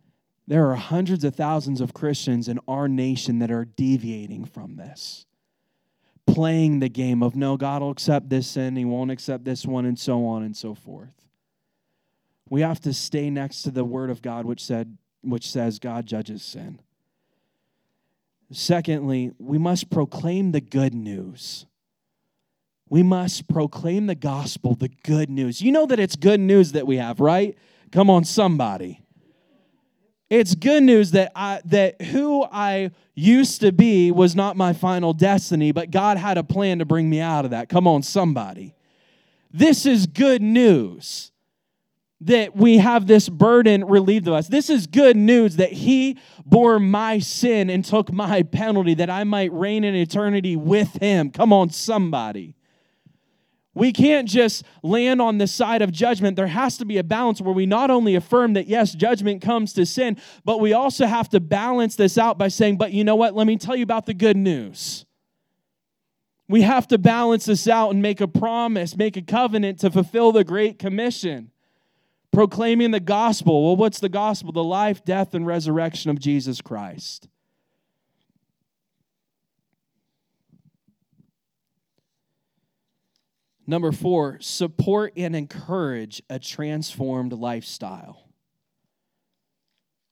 Speaker 2: there are hundreds of thousands of Christians in our nation that are deviating from this, playing the game of no, God will accept this sin, He won't accept this one, and so on and so forth. We have to stay next to the Word of God, which said, which says God judges sin. Secondly, we must proclaim the good news. We must proclaim the gospel, the good news. You know that it's good news that we have, right? Come on, somebody. It's good news that I, that who I used to be was not my final destiny, but God had a plan to bring me out of that. Come on, somebody. This is good news that we have this burden relieved of us. This is good news that He bore my sin and took my penalty that I might reign in eternity with Him. Come on, somebody. We can't just land on the side of judgment. There has to be a balance where we not only affirm that, yes, judgment comes to sin, but we also have to balance this out by saying, but you know what? Let me tell you about the good news. We have to balance this out and make a promise, make a covenant to fulfill the Great Commission. Proclaiming the gospel. Well, what's the gospel? The life, death, and resurrection of Jesus Christ. Number four, support and encourage a transformed lifestyle.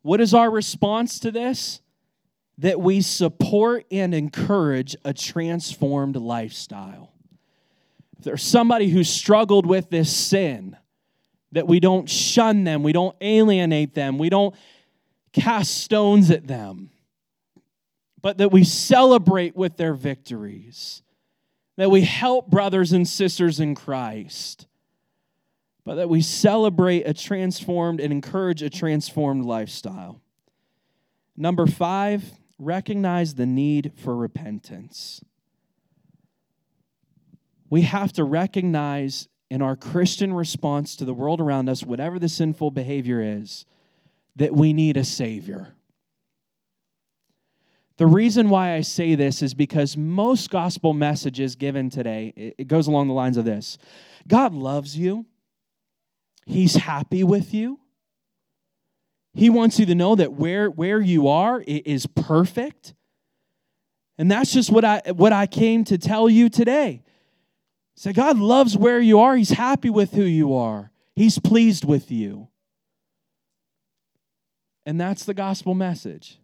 Speaker 2: What is our response to this? That we support and encourage a transformed lifestyle. If there's somebody who struggled with this sin, that we don't shun them, we don't alienate them, we don't cast stones at them, but that we celebrate with their victories, that we help brothers and sisters in Christ, but that we celebrate a transformed and encourage a transformed lifestyle. Number five, recognize the need for repentance. We have to recognize in our Christian response to the world around us, whatever the sinful behavior is, that we need a Savior. The reason why I say this is because most gospel messages given today, it goes along the lines of this God loves you, He's happy with you. He wants you to know that where, where you are is perfect. And that's just what I, what I came to tell you today. Say, God loves where you are. He's happy with who you are. He's pleased with you. And that's the gospel message.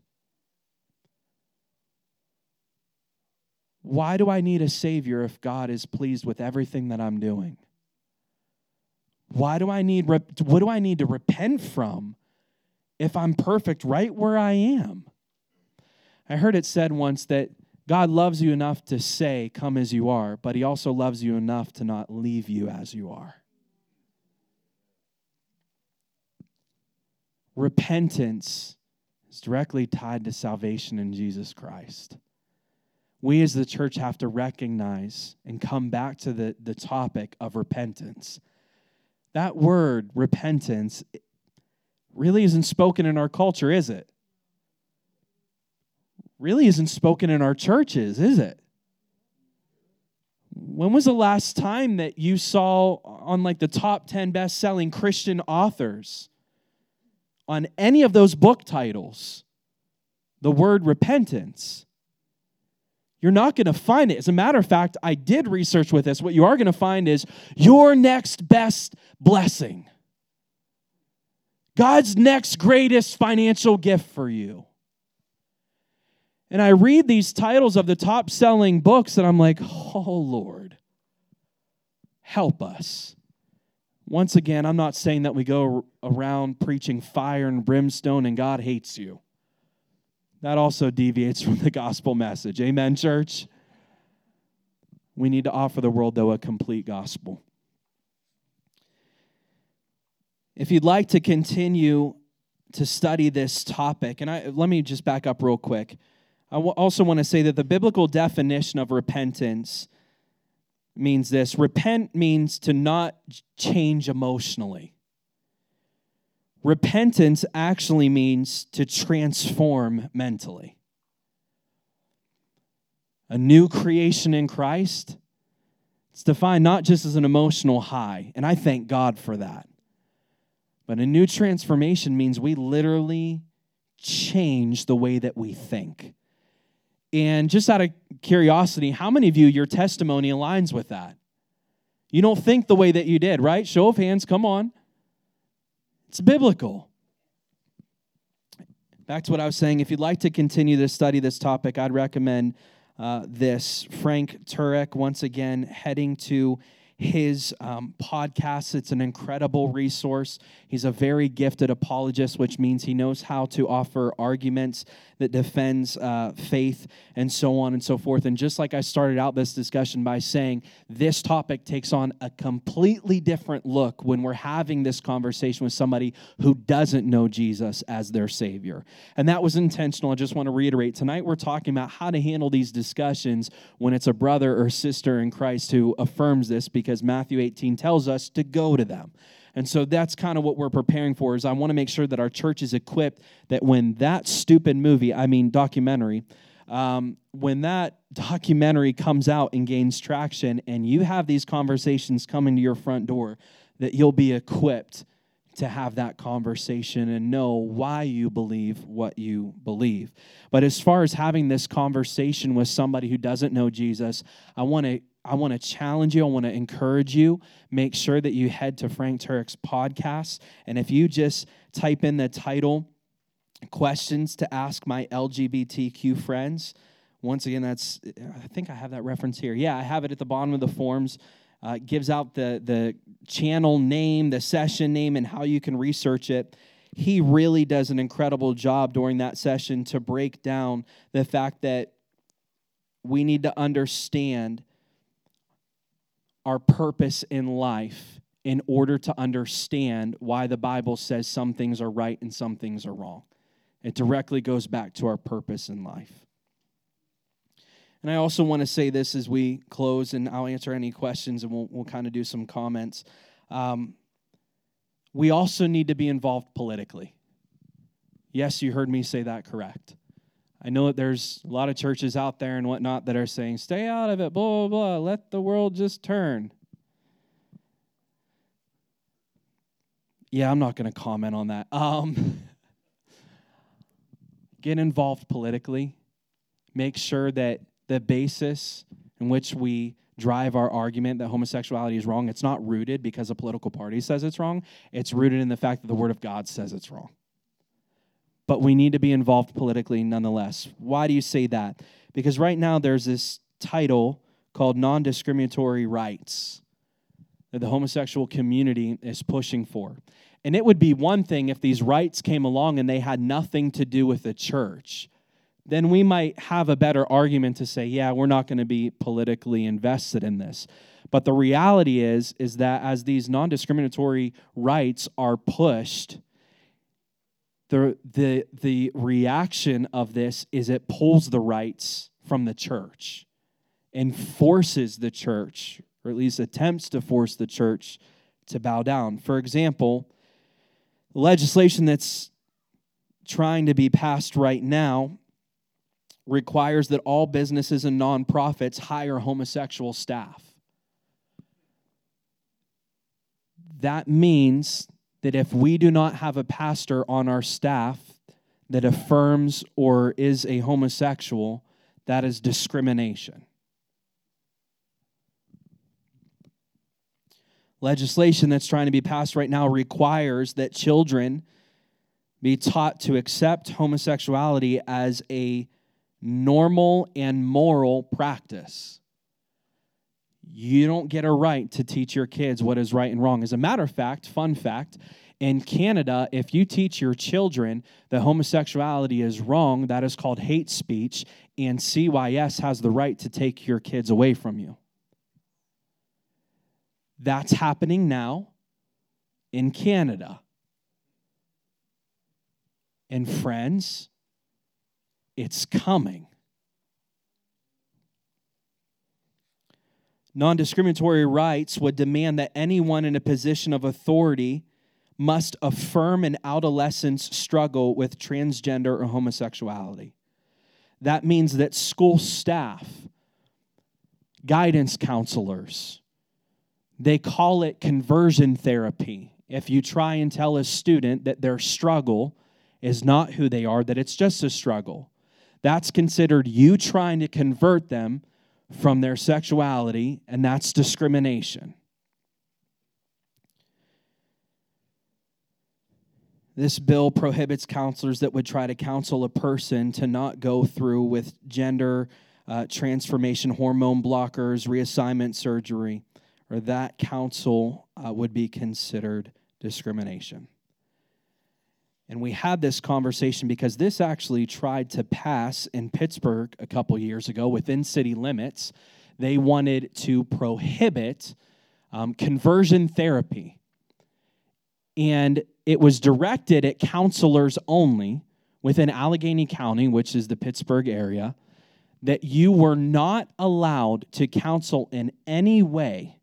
Speaker 2: Why do I need a Savior if God is pleased with everything that I'm doing? Why do I need, what do I need to repent from if I'm perfect right where I am? I heard it said once that God loves you enough to say, Come as you are, but He also loves you enough to not leave you as you are. Repentance is directly tied to salvation in Jesus Christ. We as the church have to recognize and come back to the, the topic of repentance. That word, repentance, really isn't spoken in our culture, is it? really isn't spoken in our churches, is it? When was the last time that you saw on like the top 10 best selling Christian authors on any of those book titles the word repentance? You're not going to find it. As a matter of fact, I did research with this. What you are going to find is your next best blessing. God's next greatest financial gift for you. And I read these titles of the top selling books, and I'm like, oh, Lord, help us. Once again, I'm not saying that we go around preaching fire and brimstone and God hates you. That also deviates <laughs> from the gospel message. Amen, church? We need to offer the world, though, a complete gospel. If you'd like to continue to study this topic, and I, let me just back up real quick. I also want to say that the biblical definition of repentance means this repent means to not change emotionally. Repentance actually means to transform mentally. A new creation in Christ, it's defined not just as an emotional high, and I thank God for that. But a new transformation means we literally change the way that we think. And just out of curiosity, how many of you, your testimony aligns with that? You don't think the way that you did, right? Show of hands, come on. It's biblical. Back to what I was saying, if you'd like to continue to study this topic, I'd recommend uh, this. Frank Turek, once again, heading to his um, podcast. It's an incredible resource. He's a very gifted apologist, which means he knows how to offer arguments that defends uh, faith and so on and so forth. And just like I started out this discussion by saying, this topic takes on a completely different look when we're having this conversation with somebody who doesn't know Jesus as their Savior. And that was intentional. I just want to reiterate tonight we're talking about how to handle these discussions when it's a brother or sister in Christ who affirms this because Matthew 18 tells us to go to them. And so that's kind of what we're preparing for is I want to make sure that our church is equipped that when that stupid movie, I mean documentary, um, when that documentary comes out and gains traction, and you have these conversations coming to your front door, that you'll be equipped to have that conversation and know why you believe what you believe. But as far as having this conversation with somebody who doesn't know Jesus, I want to I want to challenge you. I want to encourage you. Make sure that you head to Frank Turek's podcast. And if you just type in the title, Questions to Ask My LGBTQ Friends, once again, that's, I think I have that reference here. Yeah, I have it at the bottom of the forms. Uh, gives out the, the channel name, the session name, and how you can research it. He really does an incredible job during that session to break down the fact that we need to understand our purpose in life in order to understand why the Bible says some things are right and some things are wrong. It directly goes back to our purpose in life. And I also want to say this as we close, and I'll answer any questions and we'll, we'll kind of do some comments. Um, we also need to be involved politically. Yes, you heard me say that correct. I know that there's a lot of churches out there and whatnot that are saying, stay out of it, blah, blah, blah, let the world just turn. Yeah, I'm not going to comment on that. Um, <laughs> get involved politically. Make sure that the basis in which we drive our argument that homosexuality is wrong, it's not rooted because a political party says it's wrong. It's rooted in the fact that the Word of God says it's wrong but we need to be involved politically nonetheless. Why do you say that? Because right now there's this title called non discriminatory rights that the homosexual community is pushing for. And it would be one thing if these rights came along and they had nothing to do with the church. Then we might have a better argument to say, yeah, we're not going to be politically invested in this. But the reality is is that as these non-discriminatory rights are pushed, the, the, the reaction of this is it pulls the rights from the church and forces the church, or at least attempts to force the church to bow down. For example, legislation that's trying to be passed right now requires that all businesses and nonprofits hire homosexual staff. That means that if we do not have a pastor on our staff that affirms or is a homosexual, that is discrimination. Legislation that's trying to be passed right now requires that children be taught to accept homosexuality as a normal and moral practice. You don't get a right to teach your kids what is right and wrong. As a matter of fact, fun fact, in Canada, if you teach your children that homosexuality is wrong, that is called hate speech, and CYS has the right to take your kids away from you. That's happening now in Canada. And friends, it's coming. Non discriminatory rights would demand that anyone in a position of authority must affirm an adolescent's struggle with transgender or homosexuality. That means that school staff, guidance counselors, they call it conversion therapy. If you try and tell a student that their struggle is not who they are, that it's just a struggle, that's considered you trying to convert them from their sexuality, and that's discrimination. This bill prohibits counselors that would try to counsel a person to not go through with gender uh, transformation hormone blockers, reassignment surgery, or that counsel uh, would be considered discrimination. And we had this conversation because this actually tried to pass in Pittsburgh a couple years ago within city limits. They wanted to prohibit um, conversion therapy. And it was directed at counselors only within Allegheny County, which is the Pittsburgh area, that you were not allowed to counsel in any way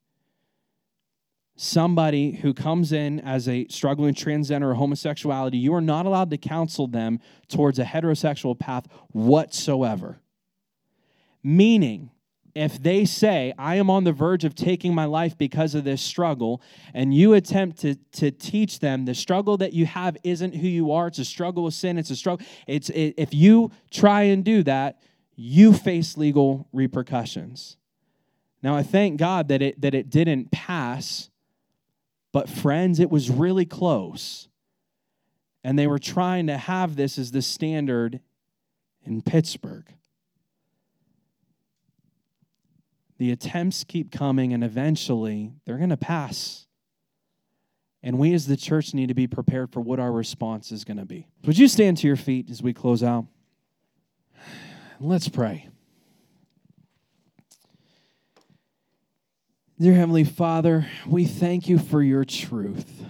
Speaker 2: somebody who comes in as a struggling transgender or homosexuality, you are not allowed to counsel them towards a heterosexual path whatsoever. Meaning, if they say, I am on the verge of taking my life because of this struggle, and you attempt to, to teach them the struggle that you have isn't who you are, it's a struggle with sin, it's a struggle. It's it, if you try and do that, you face legal repercussions. Now I thank God that it that it didn't pass, but friends, it was really close. And they were trying to have this as the standard in Pittsburgh. The attempts keep coming, and eventually they're going to pass. And we as the church need to be prepared for what our response is going to be. Would you stand to your feet as we close out? Let's pray. Dear Heavenly Father, we thank you for your truth.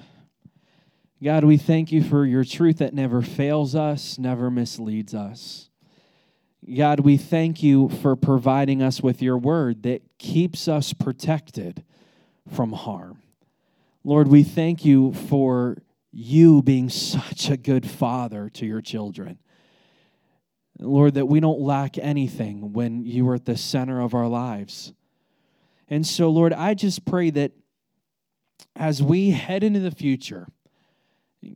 Speaker 2: God, we thank you for your truth that never fails us, never misleads us. God, we thank you for providing us with your word that keeps us protected from harm. Lord, we thank you for you being such a good father to your children. Lord, that we don't lack anything when you are at the center of our lives. And so, Lord, I just pray that as we head into the future,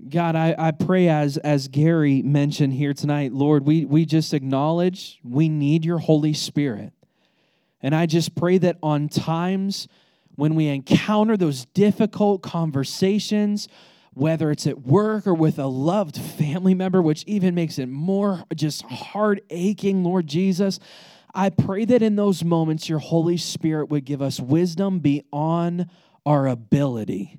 Speaker 2: God, I, I pray as as Gary mentioned here tonight, Lord, we, we just acknowledge we need your Holy Spirit. And I just pray that on times when we encounter those difficult conversations, whether it's at work or with a loved family member, which even makes it more just heart aching, Lord Jesus, I pray that in those moments your Holy Spirit would give us wisdom beyond our ability.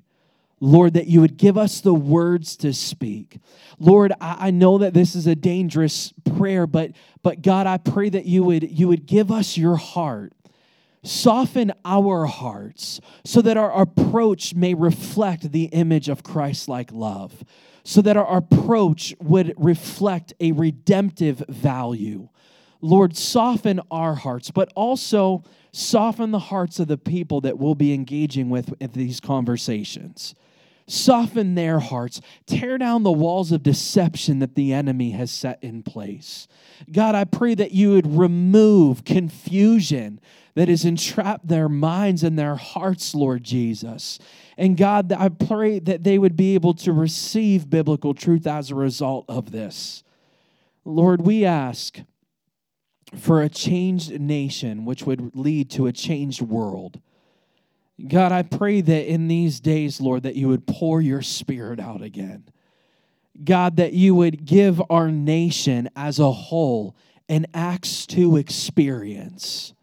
Speaker 2: Lord, that you would give us the words to speak. Lord, I, I, know that this is a dangerous prayer, but, but God, I pray that you would, you would give us your heart. Soften our hearts so that our approach may reflect the image of Christ like love, so that our approach would reflect a redemptive value. Lord, soften our hearts, but also soften the hearts of the people that we'll be engaging with in these conversations soften their hearts, tear down the walls of deception that the enemy has set in place. God, I pray that you would remove confusion that has entrapped their minds and their hearts, Lord Jesus. And God, I pray that they would be able to receive biblical truth as a result of this. Lord, we ask for a changed nation, which would lead to a changed world. God, I pray that in these days, Lord, that you would pour your spirit out again. God, that you would give our nation as a whole an Acts 2 experience.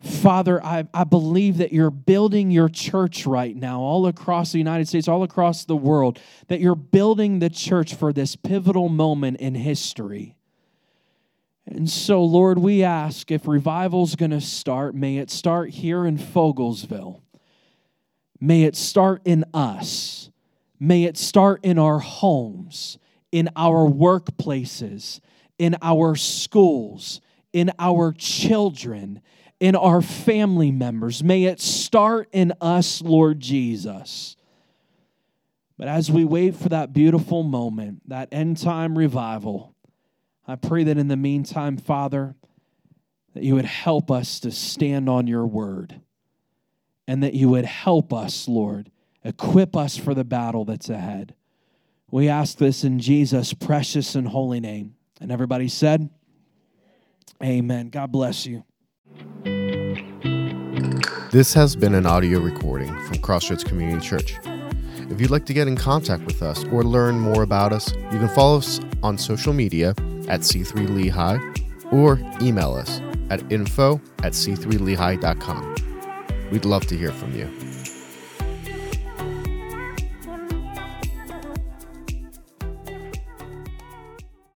Speaker 2: Father, I, I believe that you're building your church right now, all across the United States, all across the world, that you're building the church for this pivotal moment in history. And so, Lord, we ask if revival's going to start, may it start here in Fogelsville. May it start in us. May it start in our homes, in our workplaces, in our schools, in our children, in our family members. May it start in us, Lord Jesus. But as we wait for that beautiful moment, that end time revival, I pray that in the meantime, Father, that you would help us to stand on your word and that you would help us, Lord, equip us for the battle that's ahead. We ask this in Jesus' precious and holy name. And everybody said, Amen. God bless you.
Speaker 26: This has been an audio recording from Crossroads Community Church. If you'd like to get in contact with us or learn more about us, you can follow us on social media at C3 Lehigh or email us at info at c3lehigh.com. We'd love to hear from you.